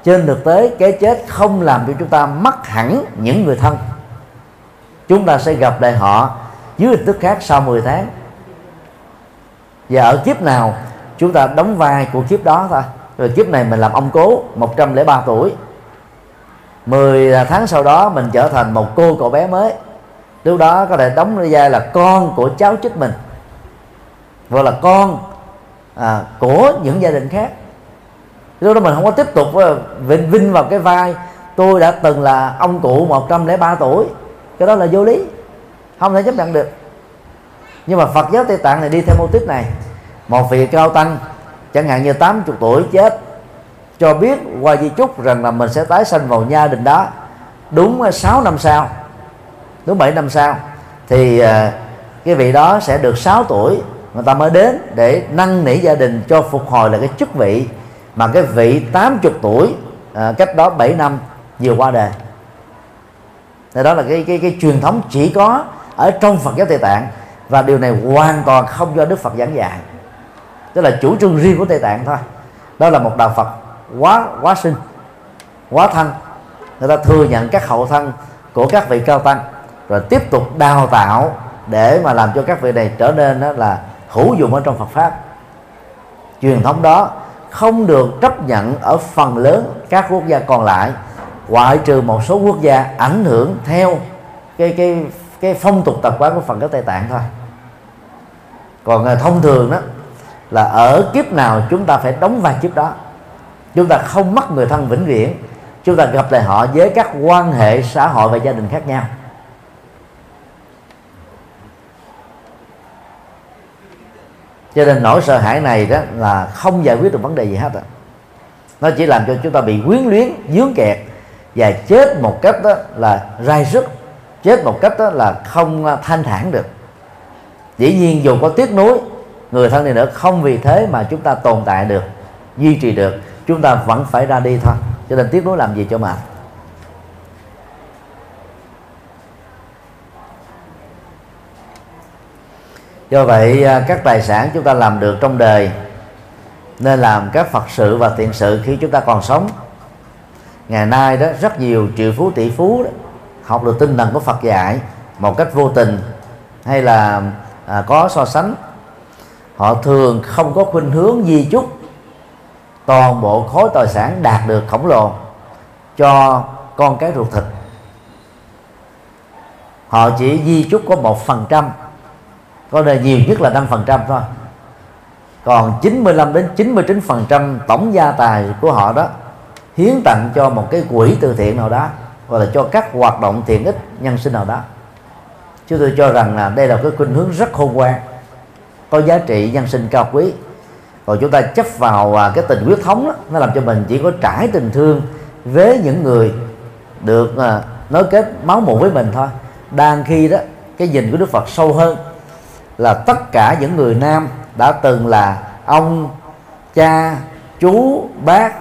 trên thực tế cái chết không làm cho chúng ta mất hẳn những người thân. Chúng ta sẽ gặp lại họ dưới hình thức khác sau 10 tháng. Và ở kiếp nào chúng ta đóng vai của kiếp đó thôi. Rồi kiếp này mình làm ông cố 103 tuổi. 10 tháng sau đó mình trở thành một cô cậu bé mới. Lúc đó có thể đóng vai là con của cháu chích mình. Hoặc là con à, của những gia đình khác lúc đó mình không có tiếp tục ờ, vinh vinh vào cái vai tôi đã từng là ông cụ 103 tuổi. Cái đó là vô lý, không thể chấp nhận được. Nhưng mà Phật giáo Tây Tạng này đi theo mô típ này, một vị cao tăng, chẳng hạn như 80 tuổi chết, cho biết qua di chúc rằng là mình sẽ tái sanh vào gia đình đó đúng ờ, 6 năm sau, đúng 7 năm sau, thì ờ, cái vị đó sẽ được 6 tuổi, người ta mới đến để năn nỉ gia đình cho phục hồi lại cái chức vị mà cái vị 80 tuổi à, cách đó 7 năm vừa qua đời thì đó là cái cái cái truyền thống chỉ có ở trong Phật giáo Tây Tạng. Và điều này hoàn toàn không do Đức Phật giảng dạy. Tức là chủ trương riêng của Tây Tạng thôi. Đó là một đạo Phật quá quá sinh quá thân. Người ta thừa nhận các hậu thân của các vị cao tăng rồi tiếp tục đào tạo để mà làm cho các vị này trở nên đó là hữu dụng ở trong Phật pháp. Truyền thống đó không được chấp nhận ở phần lớn các quốc gia còn lại, ngoại trừ một số quốc gia ảnh hưởng theo cái cái cái phong tục tập quán của phần các tây tạng thôi. Còn à, thông thường đó, là ở kiếp nào chúng ta phải đóng vai kiếp đó. Chúng ta không mất người thân vĩnh viễn, chúng ta gặp lại họ với các quan hệ xã hội và gia đình khác nhau. Cho nên nỗi sợ hãi này đó là không giải quyết được vấn đề gì hết á. Nó chỉ làm cho chúng ta bị quyến luyến, dướng kẹt và chết một cách đó là rai sức chết một cách đó là không à, thanh thản được. Dĩ nhiên dù có tiếc nuối, người thân này nữa không vì thế mà chúng ta tồn tại được, duy trì được, chúng ta vẫn phải ra đi thôi. Cho nên tiếc nuối làm gì cho mà do vậy à, các tài sản chúng ta làm được trong đời nên làm các phật sự và thiện sự khi chúng ta còn sống. Ngày nay đó rất nhiều triệu phú tỷ phú đó, học được tinh thần của Phật dạy một cách vô tình hay là à, có so sánh. Họ thường không có khuynh hướng di chúc toàn bộ khối tài sản đạt được khổng lồ cho con cái ruột thịt. Họ chỉ di chúc có một phần trăm có nơi nhiều nhất là 5% thôi. Còn 95 đến 99 phần trăm tổng gia tài của họ đó hiến tặng cho một cái quỹ từ thiện nào đó hoặc là cho các hoạt động thiện ích nhân sinh nào đó. Chúng tôi cho rằng là đây là cái khuynh hướng rất khôn ngoan có giá trị nhân sinh cao quý. Còn chúng ta chấp vào à, cái tình huyết thống đó, nó làm cho mình chỉ có trải tình thương với những người được à, nối kết máu mủ với mình thôi. Đang khi đó cái nhìn của đức phật sâu hơn là tất cả những người nam đã từng là ông, cha, chú, bác,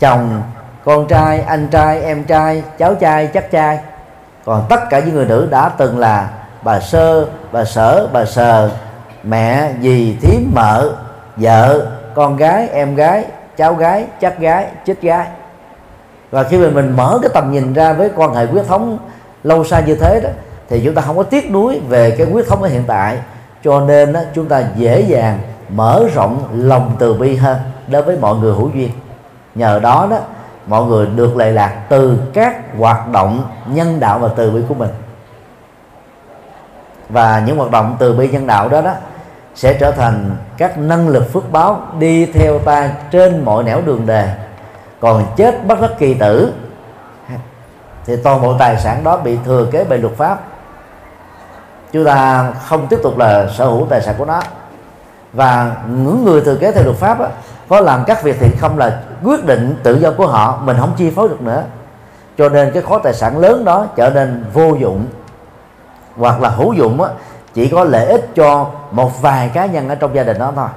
chồng, con trai, anh trai, em trai, cháu trai, chắc trai. Còn tất cả những người nữ đã từng là bà sơ, bà sở, bà sờ, mẹ, dì, thím, mợ, vợ, con gái, em gái, cháu gái, chắc gái, chích gái. Và khi mà mình mở cái tầm nhìn ra với quan hệ huyết thống lâu xa như thế đó, thì chúng ta không có tiếc nuối về cái huyết thống ở hiện tại cho nên đó, chúng ta dễ dàng mở rộng lòng từ bi hơn đối với mọi người hữu duyên. Nhờ đó đó mọi người được lệ lạc từ các hoạt động nhân đạo và từ bi của mình. Và những hoạt động từ bi nhân đạo đó đó sẽ trở thành các năng lực phước báo đi theo ta trên mọi nẻo đường đề. Còn chết bất đắc kỳ tử thì toàn bộ tài sản đó bị thừa kế bởi luật pháp chúng ta không tiếp tục là sở hữu tài sản của nó. Và những người thừa kế theo luật pháp đó, có làm các việc thiện không là quyết định tự do của họ mình không chi phối được nữa. Cho nên cái khối tài sản lớn đó trở nên vô dụng. Hoặc là hữu dụng á, chỉ có lợi ích cho một vài cá nhân ở trong gia đình đó thôi.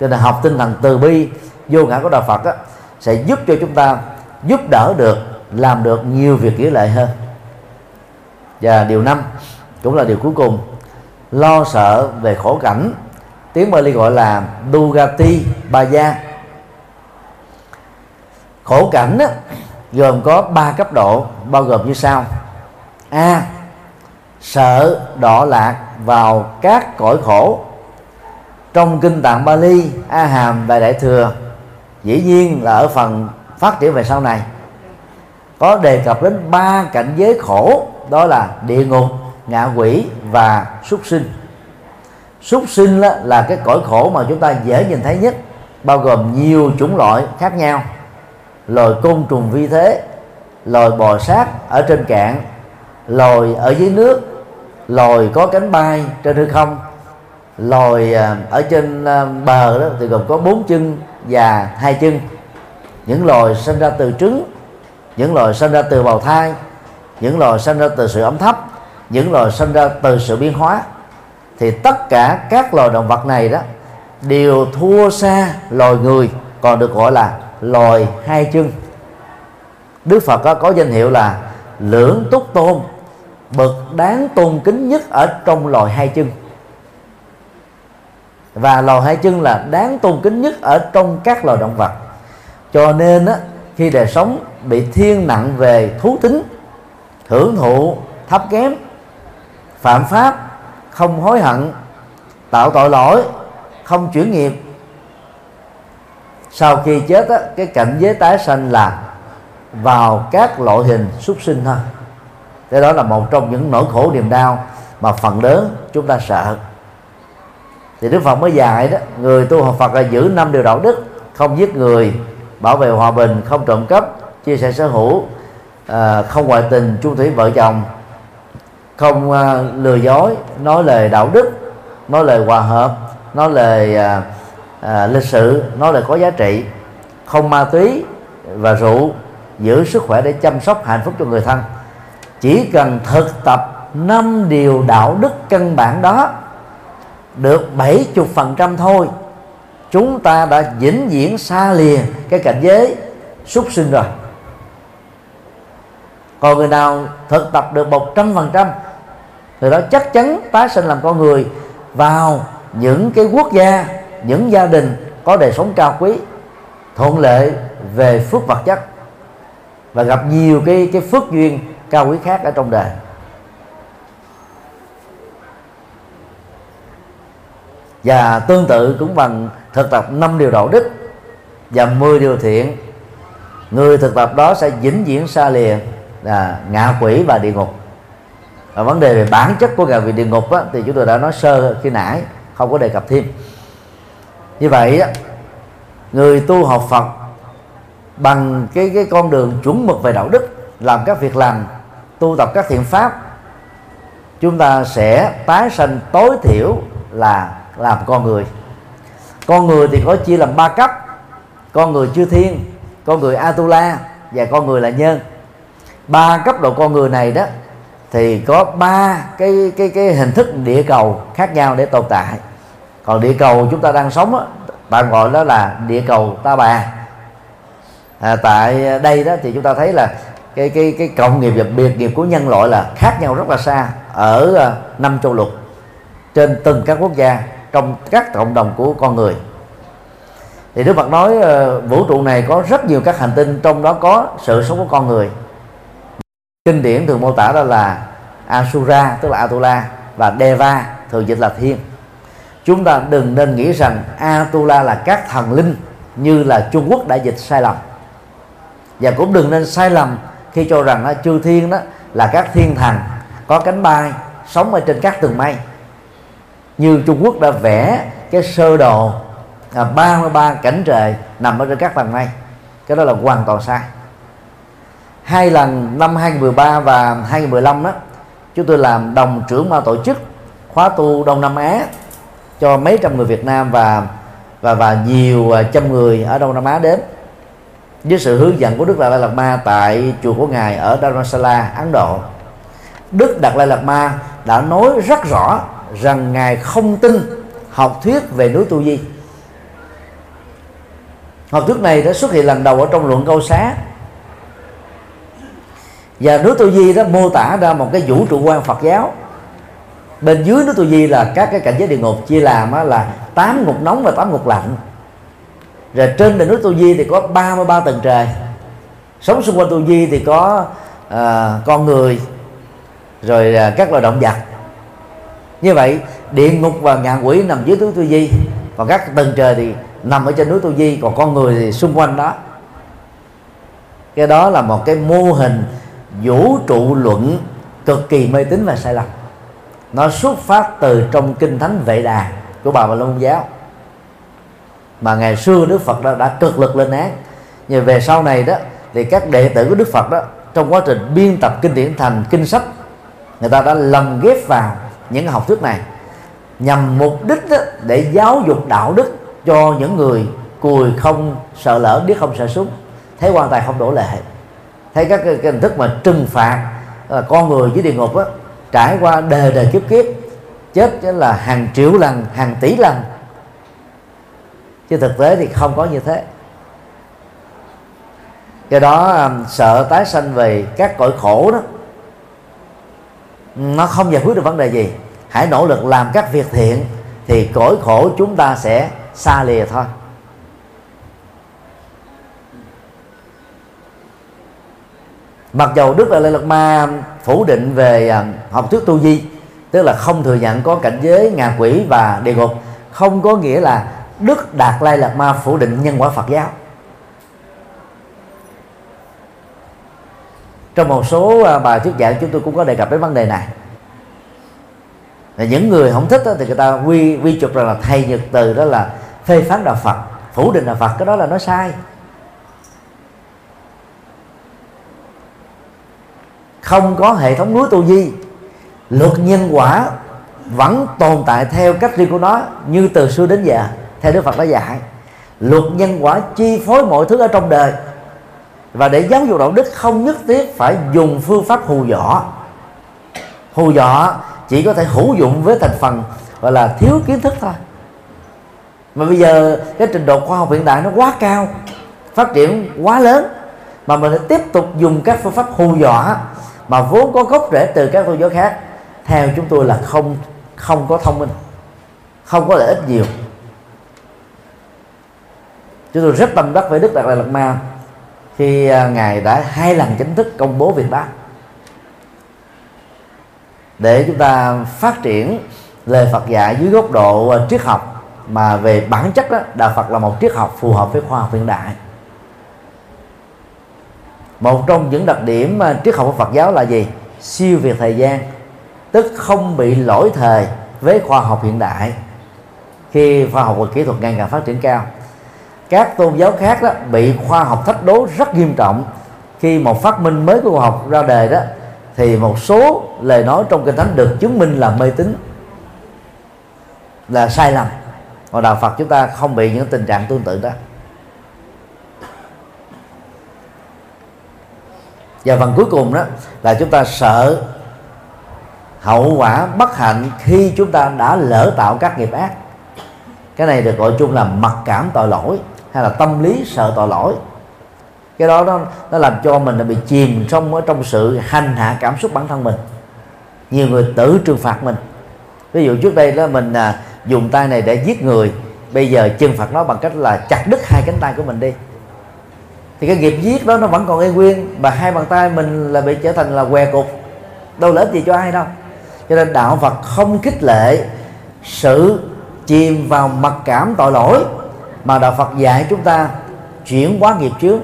Cho nên học tinh thần từ bi vô ngã của đạo Phật á, sẽ giúp cho chúng ta giúp đỡ được làm được nhiều việc nghĩa lợi hơn. Và điều năm cũng là điều cuối cùng. Lo sợ về khổ cảnh. Tiếng Bali gọi là Dugati Baya. Khổ cảnh á, gồm có ba cấp độ bao gồm như sau. A. Sợ đọa lạc vào các cõi khổ. Trong kinh tạng Bali A Hàm và Đại thừa dĩ nhiên là ở phần phát triển về sau này. Có đề cập đến ba cảnh giới khổ đó là địa ngục ngạ quỷ và súc sinh. Súc sinh là, là cái cõi khổ mà chúng ta dễ nhìn thấy nhất bao gồm nhiều chủng loại khác nhau. Loài côn trùng vi thế loài bò sát ở trên cạn loài ở dưới nước loài có cánh bay trên hư không loài à, ở trên à, bờ đó thì gồm có bốn chân và hai chân. Những loài sinh ra từ trứng những loài sinh ra từ bào thai những loài sinh ra từ sự ấm thấp những loài sinh ra từ sự biến hóa. Thì tất cả các loài động vật này đó đều thua xa loài người còn được gọi là loài hai chân. Đức Phật có, có danh hiệu là lưỡng túc tôn bậc đáng tôn kính nhất ở trong loài hai chân. Và loài hai chân là đáng tôn kính nhất ở trong các loài động vật. Cho nên á, khi đời sống bị thiên nặng về thú tính hưởng thụ thấp kém phạm pháp không hối hận tạo tội lỗi không chuyển nghiệp. Sau khi chết á, cái cảnh giới tái sanh là vào các loại hình súc sinh thôi. Cái đó là một trong những nỗi khổ niềm đau mà phần lớn chúng ta sợ. Thì đức phật mới dạy đó người tu học phật là giữ năm điều đạo đức không giết người bảo vệ hòa bình không trộm cắp chia sẻ sở hữu à, không ngoại tình chung thủy vợ chồng không à, lừa dối nói lời đạo đức nói lời hòa hợp nói lời à, à, lịch sự nói lời có giá trị không ma túy và rượu giữ sức khỏe để chăm sóc hạnh phúc cho người thân. Chỉ cần thực tập năm điều đạo đức căn bản đó được 70% thôi chúng ta đã vĩnh viễn xa lìa cái cảnh giới súc sinh rồi. Còn người nào thực tập được 100% người đó chắc chắn tái sinh làm con người vào những cái quốc gia, những gia đình có đời sống cao quý, thuận lợi về phước vật chất và gặp nhiều cái cái phước duyên cao quý khác ở trong đời. Và tương tự cũng bằng thực tập năm điều đạo đức và 10 điều thiện. Người thực tập đó sẽ vĩnh viễn xa lìa là ngạ quỷ và địa ngục và vấn đề về bản chất của ngạ vị địa ngục á, thì chúng tôi đã nói sơ khi nãy không có đề cập thêm. Như vậy á, người tu học Phật bằng cái cái con đường chuẩn mực về đạo đức làm các việc làm tu tập các thiện pháp chúng ta sẽ tái sanh tối thiểu là làm con người. Con người thì có chia làm ba cấp. Con người chư thiên con người atula và con người là nhân. Ba cấp độ con người này đó thì có ba cái cái cái hình thức địa cầu khác nhau để tồn tại. Còn địa cầu chúng ta đang sống á bạn gọi đó là địa cầu ta bà. À, tại đây đó thì chúng ta thấy là cái cái cái cộng nghiệp và biệt nghiệp của nhân loại là khác nhau rất là xa ở à, năm châu lục trên từng các quốc gia trong các cộng đồng của con người. Thì Đức Phật nói uh, vũ trụ này có rất nhiều các hành tinh trong đó có sự sống của con người kinh điển thường mô tả đó là Asura, tức là Atula, và Deva, thường dịch là thiên. Chúng ta đừng nên nghĩ rằng Atula là các thần linh như là Trung Quốc đã dịch sai lầm. Và cũng đừng nên sai lầm khi cho rằng à, chư thiên đó là các thiên thần có cánh bay, sống ở trên các tầng mây. Như Trung Quốc đã vẽ cái sơ đồ à, 33 cảnh trời nằm ở trên các tầng mây. Cái đó là hoàn toàn sai hai lần năm 2013 và 2015 đó chúng tôi làm đồng trưởng ban tổ chức khóa tu Đông Nam Á cho mấy trăm người Việt Nam và và và nhiều à, trăm người ở Đông Nam Á đến với sự hướng dẫn của Đức Đạt Lai Lạt Ma tại chùa của ngài ở Dharamsala, Ấn Độ. Đức Đạt Lai Lạt Ma đã nói rất rõ rằng ngài không tin học thuyết về núi Tu Di. Học thuyết này đã xuất hiện lần đầu ở trong luận câu xá và núi Tu Di đó mô tả ra một cái vũ trụ quan Phật giáo. Bên dưới núi Tu Di là các cái cảnh giới địa ngục chia làm là tám ngục nóng và tám ngục lạnh. Rồi trên đỉnh núi Tu Di thì có 33 tầng trời. Sống xung quanh Tu Di thì có à, con người rồi à, các loài động vật. Như vậy địa ngục và ngạ quỷ nằm dưới núi Tu Di còn các tầng trời thì nằm ở trên núi Tu Di còn con người thì xung quanh đó. Cái đó là một cái mô hình vũ trụ luận cực kỳ mê tín và sai lầm. Nó xuất phát từ trong kinh thánh vệ đà của bà bà la môn giáo. Mà ngày xưa đức phật đã, đã cực lực lên án. Nhưng về sau này đó thì các đệ tử của đức phật đó trong quá trình biên tập kinh điển thành kinh sách người ta đã lồng ghép vào những học thuyết này nhằm mục đích đó, để giáo dục đạo đức cho những người cùi không sợ lỡ biết không sợ súng thấy quan tài không đổ lệ thấy các cái, cái hình thức mà trừng phạt là con người dưới địa ngục á trải qua đời đời kiếp kiếp chết là hàng triệu lần hàng tỷ lần. Chứ thực tế thì không có như thế. Do đó ờ, sợ tái sanh về các cõi khổ đó nó không giải quyết được vấn đề gì. Hãy nỗ lực làm các việc thiện thì cõi khổ chúng ta sẽ xa lìa thôi. Mặc dầu đức là lê lạt ma phủ định về à, học thuyết tu di tức là không thừa nhận có cảnh giới ngạ quỷ và địa ngục không có nghĩa là đức đạt lai lạt ma phủ định nhân quả phật giáo. Trong một số à, bài thuyết giảng chúng tôi cũng có đề cập đến vấn đề này. Là những người không thích đó, thì người ta quy quy chụp rằng là thầy nhật từ đó là phê phán đạo phật phủ định đạo phật cái đó là nó sai. Không có hệ thống núi tu di. Luật nhân quả vẫn tồn tại theo cách riêng của nó, như từ xưa đến giờ, theo đức phật đã dạy. Luật nhân quả chi phối mọi thứ ở trong đời. Và để giáo dục đạo đức, không nhất thiết phải dùng phương pháp hù dọ hù dọ chỉ có thể hữu dụng với thành phần, gọi là thiếu kiến thức thôi. Mà bây giờ cái trình độ khoa học hiện đại nó quá cao, phát triển quá lớn, mà mình tiếp tục dùng các phương pháp hù dọa mà vốn có gốc rễ từ các tôn giáo khác, theo chúng tôi là không không có thông minh, không có lợi ích nhiều. Chúng tôi rất tâm đắc với đức đạt lai lạt ma khi à, ngài đã hai lần chính thức công bố Việt đó để chúng ta phát triển lời Phật dạy dưới góc độ à, triết học mà về bản chất đó đạo Phật là một triết học phù hợp với khoa học hiện đại một trong những đặc điểm à, triết học của Phật giáo là gì? Siêu việt thời gian, tức không bị lỗi thời với khoa học hiện đại. Khi khoa học và kỹ thuật ngày càng phát triển cao, các tôn giáo khác đó bị khoa học thách đố rất nghiêm trọng. Khi một phát minh mới của khoa học ra đời đó, thì một số lời nói trong kinh thánh được chứng minh là mê tín, là sai lầm. Còn đạo Phật chúng ta không bị những tình trạng tương tự đó. Và phần cuối cùng đó là chúng ta sợ hậu quả bất hạnh khi chúng ta đã lỡ tạo các nghiệp ác. Cái này được gọi chung là mặc cảm tội lỗi hay là tâm lý sợ tội lỗi. Cái đó nó, nó làm cho mình bị chìm trong ở trong sự hành hạ cảm xúc bản thân mình. Nhiều người tự trừng phạt mình. Ví dụ trước đây đó mình à, dùng tay này để giết người bây giờ trừng phạt nó bằng cách là chặt đứt hai cánh tay của mình đi thì cái nghiệp giết đó nó vẫn còn y nguyên. Và hai bàn tay mình là bị trở thành là què cục. Đâu lợi ích gì cho ai đâu. Cho nên đạo Phật không khích lệ sự chìm vào mặc cảm tội lỗi, mà đạo Phật dạy chúng ta chuyển hóa nghiệp trước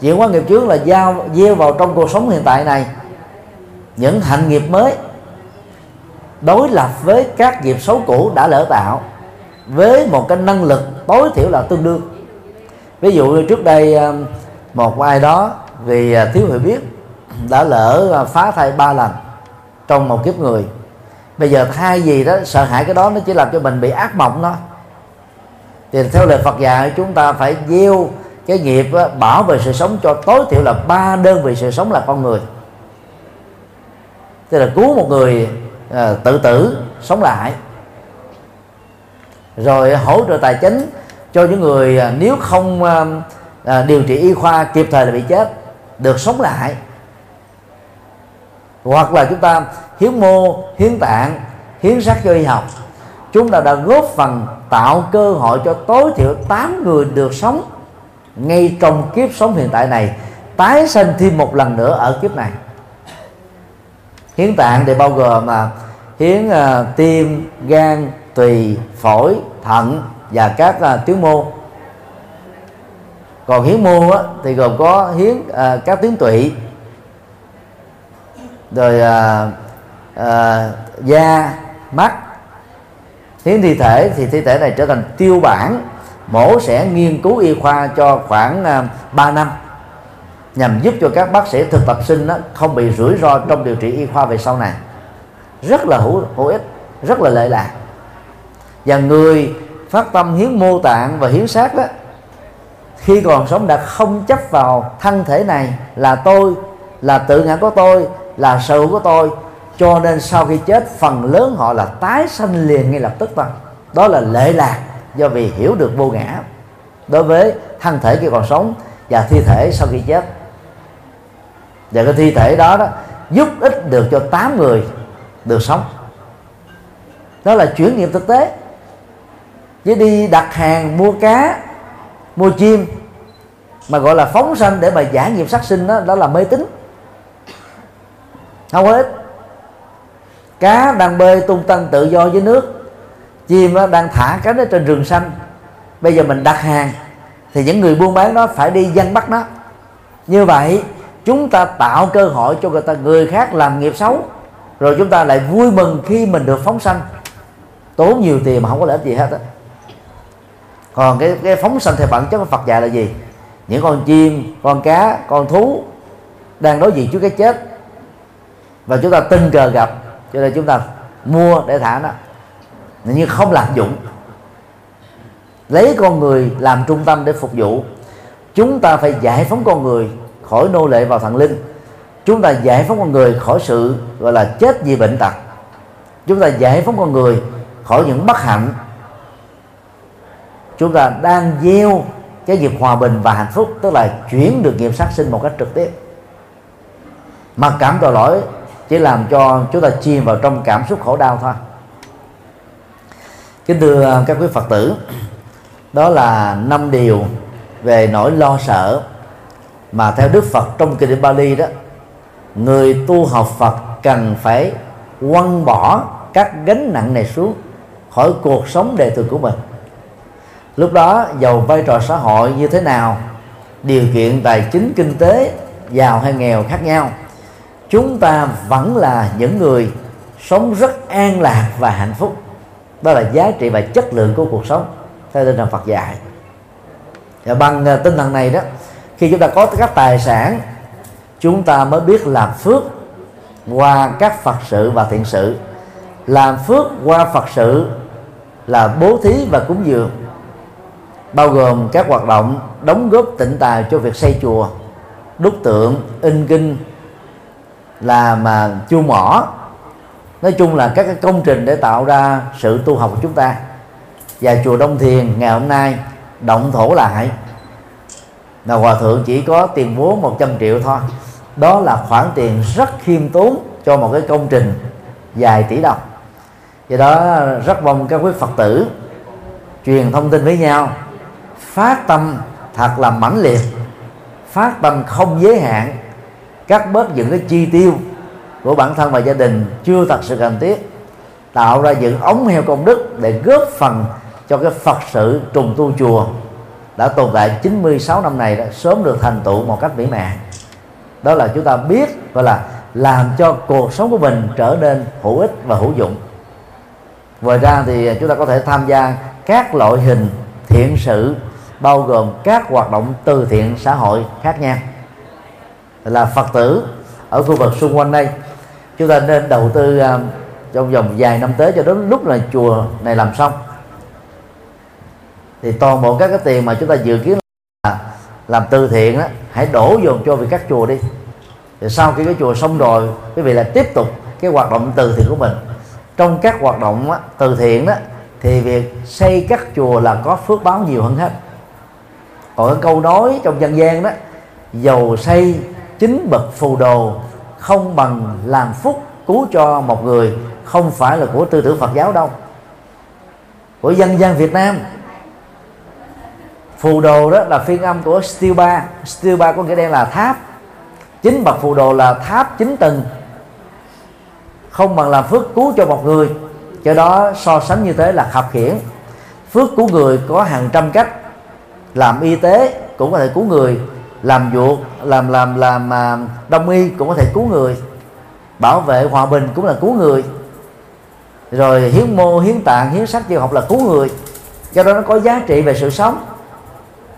chuyển hóa nghiệp trước là giao, gieo vào trong cuộc sống hiện tại này những hạnh nghiệp mới, đối lập với các nghiệp xấu cũ đã lỡ tạo, với một cái năng lực tối thiểu là tương đương ví dụ như trước đây um, một ai đó vì à, thiếu hiểu biết đã lỡ à, phá thai ba lần trong một kiếp người. Bây giờ thay gì đó sợ hãi cái đó nó chỉ làm cho mình bị ác mộng thôi. Thì theo lời Phật dạy chúng ta phải gieo cái nghiệp đó, bảo vệ sự sống cho tối thiểu là ba đơn vị sự sống là con người. Tức là cứu một người à, tự tử sống lại. Rồi hỗ trợ tài chính cho những người à, nếu không à, à, điều trị y khoa kịp thời là bị chết được sống lại. Hoặc là chúng ta hiến mô hiến tạng hiến sắc cho y học. Chúng ta đã góp phần tạo cơ hội cho tối thiểu 8 người được sống ngay trong kiếp sống hiện tại này tái sinh thêm một lần nữa ở kiếp này. Hiến tạng thì bao gồm mà hiến uh, tim gan tùy phổi thận và các à, uh, tuyến mô còn hiến mô á, thì gồm có hiến uh, các tuyến tụy rồi uh, uh, da mắt. Hiến thi thể thì thi thể này trở thành tiêu bản mổ sẽ nghiên cứu y khoa cho khoảng uh, 3 năm nhằm giúp cho các bác sĩ thực tập sinh đó không bị rủi ro trong điều trị y khoa về sau này. Rất là hữu hữu ích rất là lợi lạc. Và người phát tâm hiến mô tạng và hiến xác đó, khi còn sống đã không chấp vào thân thể này là tôi, là tự ngã của tôi, là sở hữu của tôi. Cho nên sau khi chết, phần lớn họ là tái sanh liền ngay lập tức thôi đó là lệ lạc do vì hiểu được vô ngã. Đối với thân thể khi còn sống và thi thể sau khi chết. Và cái thi thể đó đó giúp ích được cho 8 người được sống. Đó là chuyển nghiệm thực tế chứ đi đặt hàng, mua cá, mua chim, mà gọi là phóng sanh để mà giải nghiệp sát sinh đó đó là mê tín. Không hết cá đang bơi tung tăng tự do dưới nước, chim đang thả cánh ở trên rừng xanh. Bây giờ mình đặt hàng, thì những người buôn bán đó phải đi dân bắt nó như vậy, chúng ta tạo cơ hội cho người ta, người khác làm nghiệp xấu, rồi chúng ta lại vui mừng khi mình được phóng sanh. Tốn nhiều tiền mà không có lợi ích gì hết á còn cái cái phóng sanh theo bản chất của Phật dạy là gì? Những con chim, con cá, con thú đang đối diện trước cái chết. Và chúng ta tình cờ gặp, cho nên chúng ta mua để thả nó. Nhưng không lạm dụng. Lấy con người làm trung tâm để phục vụ. Chúng ta phải giải phóng con người khỏi nô lệ vào thần linh. Chúng ta giải phóng con người khỏi sự, gọi là chết vì bệnh tật. Chúng ta giải phóng con người khỏi những bất hạnh chúng ta đang gieo cái nghiệp hòa bình và hạnh phúc, tức là chuyển được nghiệp sát sinh một cách trực tiếp. Mặc cảm tội lỗi chỉ làm cho chúng ta chìm vào trong cảm xúc khổ đau thôi. Kính thưa à, các quý phật tử, đó là năm điều về nỗi lo sợ mà theo Đức Phật trong kinh điển Bali đó, người tu học Phật cần phải quăng bỏ các gánh nặng này xuống khỏi cuộc sống đời thường của mình lúc đó, giàu vai trò xã hội như thế nào, điều kiện tài chính kinh tế, giàu hay nghèo khác nhau. Chúng ta vẫn là những người sống rất an lạc và hạnh phúc. Đó là giá trị và chất lượng của cuộc sống, theo tinh thần Phật dạy. Và bằng à, tinh thần này đó, khi chúng ta có các tài sản, chúng ta mới biết làm phước qua các phật sự và thiện sự. Làm phước qua phật sự là bố thí và cúng dường bao gồm các hoạt động đóng góp tịnh tài cho việc xây chùa, đúc tượng, in kinh làm mà chu mỏ. Nói chung là các cái công trình để tạo ra sự tu học của chúng ta. Và chùa Đông Thiền ngày hôm nay động thổ lại. Là hòa thượng chỉ có tiền vốn 100 triệu thôi. Đó là khoản tiền rất khiêm tốn cho một cái công trình dài tỷ đồng. Do đó rất mong các quý phật tử truyền thông tin với nhau phát tâm thật là mãnh liệt. Phát tâm không giới hạn. Cắt bớt những cái chi tiêu của bản thân và gia đình chưa thật sự cần thiết. Tạo ra những ống heo công đức để góp phần cho cái Phật sự trùng tu chùa đã tồn tại 96 năm này đã sớm được thành tựu một cách mỹ mãn. Đó là chúng ta biết gọi là làm cho cuộc sống của mình trở nên hữu ích và hữu dụng. Ngoài ra thì chúng ta có thể tham gia các loại hình thiện sự bao gồm các hoạt động từ thiện xã hội khác nhau. Là phật tử ở khu vực xung quanh đây. Chúng ta nên đầu tư uh, trong vòng vài năm tới cho đến lúc là chùa này làm xong. Thì toàn bộ các cái tiền mà chúng ta dự kiến là làm từ thiện đó, hãy đổ dồn cho việc các chùa đi. Thì sau khi cái chùa xong rồi quý vị lại tiếp tục cái hoạt động từ thiện của mình. Trong các hoạt động á, từ thiện đó thì việc xây các chùa là có phước báo nhiều hơn hết còn cái câu nói trong dân gian đó, dầu xây chính bậc phù đồ, không bằng làm phúc cứu cho một người, không phải là của tư tưởng Phật giáo đâu. Của dân gian Việt Nam. Phù đồ đó là phiên âm của steel bar steel bar có nghĩa đen là tháp. Chính bậc phù đồ là tháp chính tầng. Không bằng làm phước cứu cho một người. Cho đó so sánh như thế là khập khiển. Phước của người có hàng trăm cách làm y tế cũng có thể cứu người. Làm ruột, làm làm làm à, đông y cũng có thể cứu người. Bảo vệ hòa bình cũng là cứu người. Rồi hiến mô, hiến tạng, hiến sắc tiêu học là cứu người. Do đó nó có giá trị về sự sống.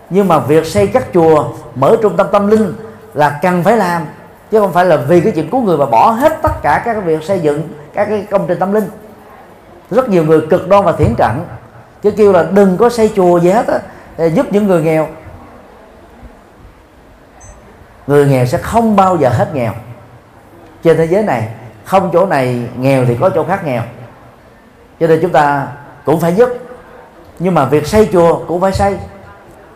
Nhưng mà việc xây các chùa, mở trung tâm tâm linh là cần phải làm. Chứ không phải là vì cái chuyện cứu người mà bỏ hết tất cả các việc xây dựng các cái công trình tâm linh. Rất nhiều người cực đoan và thiển cận. Chứ kêu là đừng có xây chùa gì hết á giúp những người nghèo. Người nghèo sẽ không bao giờ hết nghèo. Trên thế giới này, không chỗ này nghèo thì có chỗ khác nghèo. Cho nên chúng ta cũng phải giúp. Nhưng mà việc xây chùa cũng phải xây.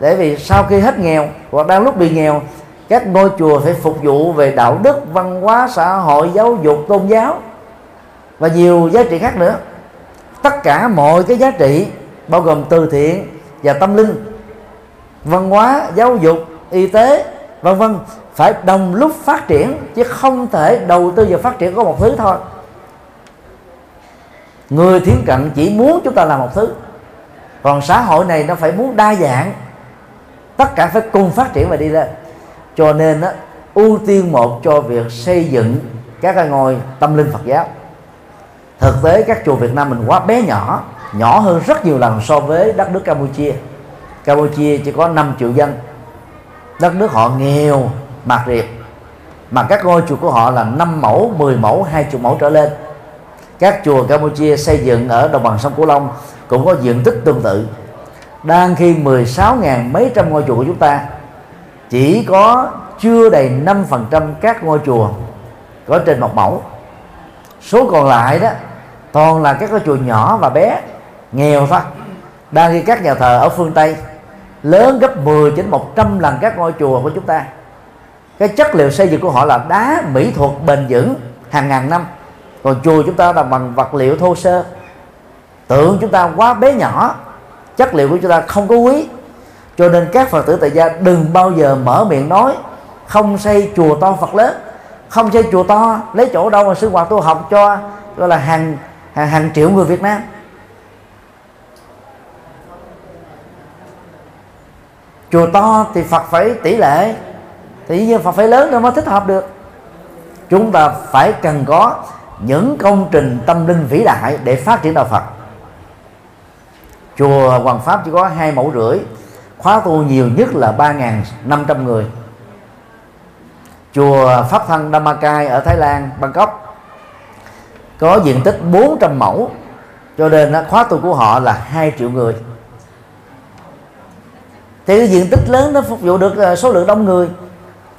Để vì sau khi hết nghèo hoặc đang lúc bị nghèo, các ngôi chùa phải phục vụ về đạo đức, văn hóa, xã hội, giáo dục, tôn giáo và nhiều giá trị khác nữa. Tất cả mọi cái giá trị bao gồm từ thiện và tâm linh văn hóa giáo dục y tế vân vân. Phải đồng lúc phát triển chứ không thể đầu tư vào phát triển có một thứ thôi. Người thiến cận chỉ muốn chúng ta làm một thứ. Còn xã hội này nó phải muốn đa dạng. Tất cả phải cùng phát triển và đi lên. Cho nên đó, ưu tiên một cho việc xây dựng các cái ngôi tâm linh Phật giáo. Thực tế các chùa Việt Nam mình quá bé nhỏ nhỏ hơn rất nhiều lần so với đất nước Campuchia. Campuchia chỉ có 5 triệu dân. Đất nước họ nghèo mạt riệp. Mà các ngôi chùa của họ là 5 mẫu 10 mẫu 20 mẫu trở lên. Các chùa Campuchia xây dựng ở đồng bằng sông Cửu Long cũng có diện tích tương tự. Đang khi 16.000 mấy trăm ngôi chùa của chúng ta, chỉ có chưa đầy 5% các ngôi chùa có trên một mẫu. Số còn lại đó, toàn là các ngôi chùa nhỏ và bé, nghèo thôi. Đang khi các nhà thờ ở phương Tây lớn gấp 10 đến 100 lần các ngôi chùa của chúng ta. Cái chất liệu xây dựng của họ là đá mỹ thuật bền vững hàng ngàn năm. Còn chùa chúng ta là bằng vật liệu thô sơ. Tượng chúng ta quá bé nhỏ chất liệu của chúng ta không có quý. Cho nên các phật tử tại gia đừng bao giờ mở miệng nói không xây chùa to phật lớn không xây chùa to lấy chỗ đâu mà sư hoạt tu học cho gọi là hàng hàng, hàng triệu người việt nam. Chùa to thì phật phải tỷ lệ. Thì như phật phải lớn rồi mới thích hợp được. Chúng ta phải cần có những công trình tâm linh vĩ đại để phát triển đạo phật. Chùa Hoàng Pháp chỉ có hai mẫu rưỡi, khóa tu nhiều nhất là 3.500 người. Chùa Pháp Thân Damakai ở Thái Lan, Bangkok, có diện tích 400 mẫu, cho nên khóa tu của họ là 2 triệu người thì cái diện tích lớn nó phục vụ được à, số lượng đông người.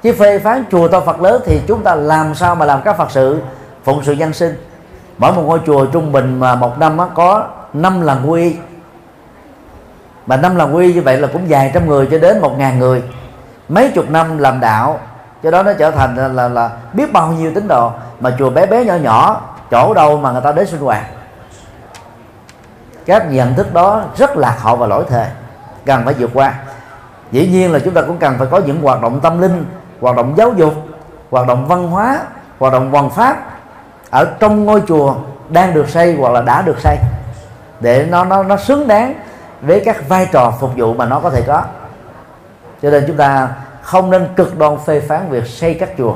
Chứ phê phán chùa to Phật lớn thì chúng ta làm sao mà làm các Phật sự phụng sự dân sinh? Mỗi một ngôi chùa trung bình mà một năm có 5 lần quy. Mà năm lần quy như vậy là cũng vài trăm người cho đến một ngàn người. Mấy chục năm làm đạo cho đó nó trở thành là, là, là biết bao nhiêu tín đồ. Mà chùa bé bé nhỏ nhỏ chỗ đâu mà người ta đến sinh hoạt. Các nhận thức đó rất lạc hậu và lỗi thời cần phải vượt qua dĩ nhiên là chúng ta cũng cần phải có những hoạt động tâm linh hoạt động giáo dục hoạt động văn hóa hoạt động văn pháp ở trong ngôi chùa đang được xây hoặc là đã được xây để nó nó nó xứng đáng với các vai trò phục vụ mà nó có thể có. Cho nên chúng ta không nên cực đoan phê phán việc xây các chùa.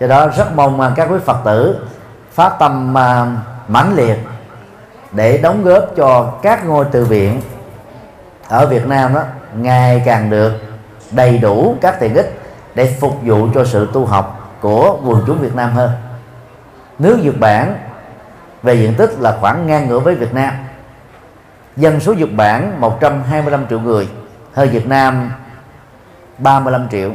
Do đó rất mong các quý phật tử phát tâm uh, mãnh liệt để đóng góp cho các ngôi từ viện ở Việt Nam đó, ngày càng được đầy đủ các tiện ích để phục vụ cho sự tu học của quần chúng Việt Nam hơn. Nước Nhật Bản về diện tích là khoảng ngang ngửa với Việt Nam. Dân số Nhật Bản 125 triệu người hơn Việt Nam 35 triệu.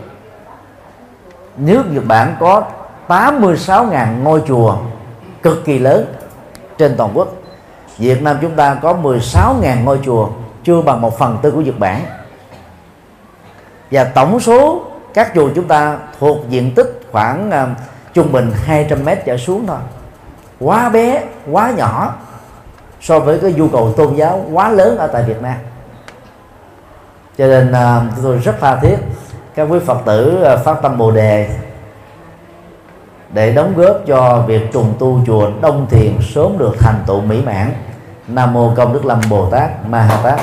Nước Nhật Bản có 86.000 ngôi chùa cực kỳ lớn trên toàn quốc. Việt Nam chúng ta có 16.000 ngôi chùa chưa bằng một phần tư của Nhật Bản. Và tổng số các chùa chúng ta thuộc diện tích khoảng uh, trung bình 200 mét trở xuống thôi. Quá bé quá nhỏ so với cái nhu cầu tôn giáo quá lớn ở tại Việt Nam. Cho nên uh, tôi rất tha thiết các quý Phật tử uh, phát tâm Bồ đề để đóng góp cho việc trùng tu chùa Đông Thiền sớm được thành tựu mỹ mãn. Nam mô Công Đức Lâm Bồ Tát Ma Ha Tát.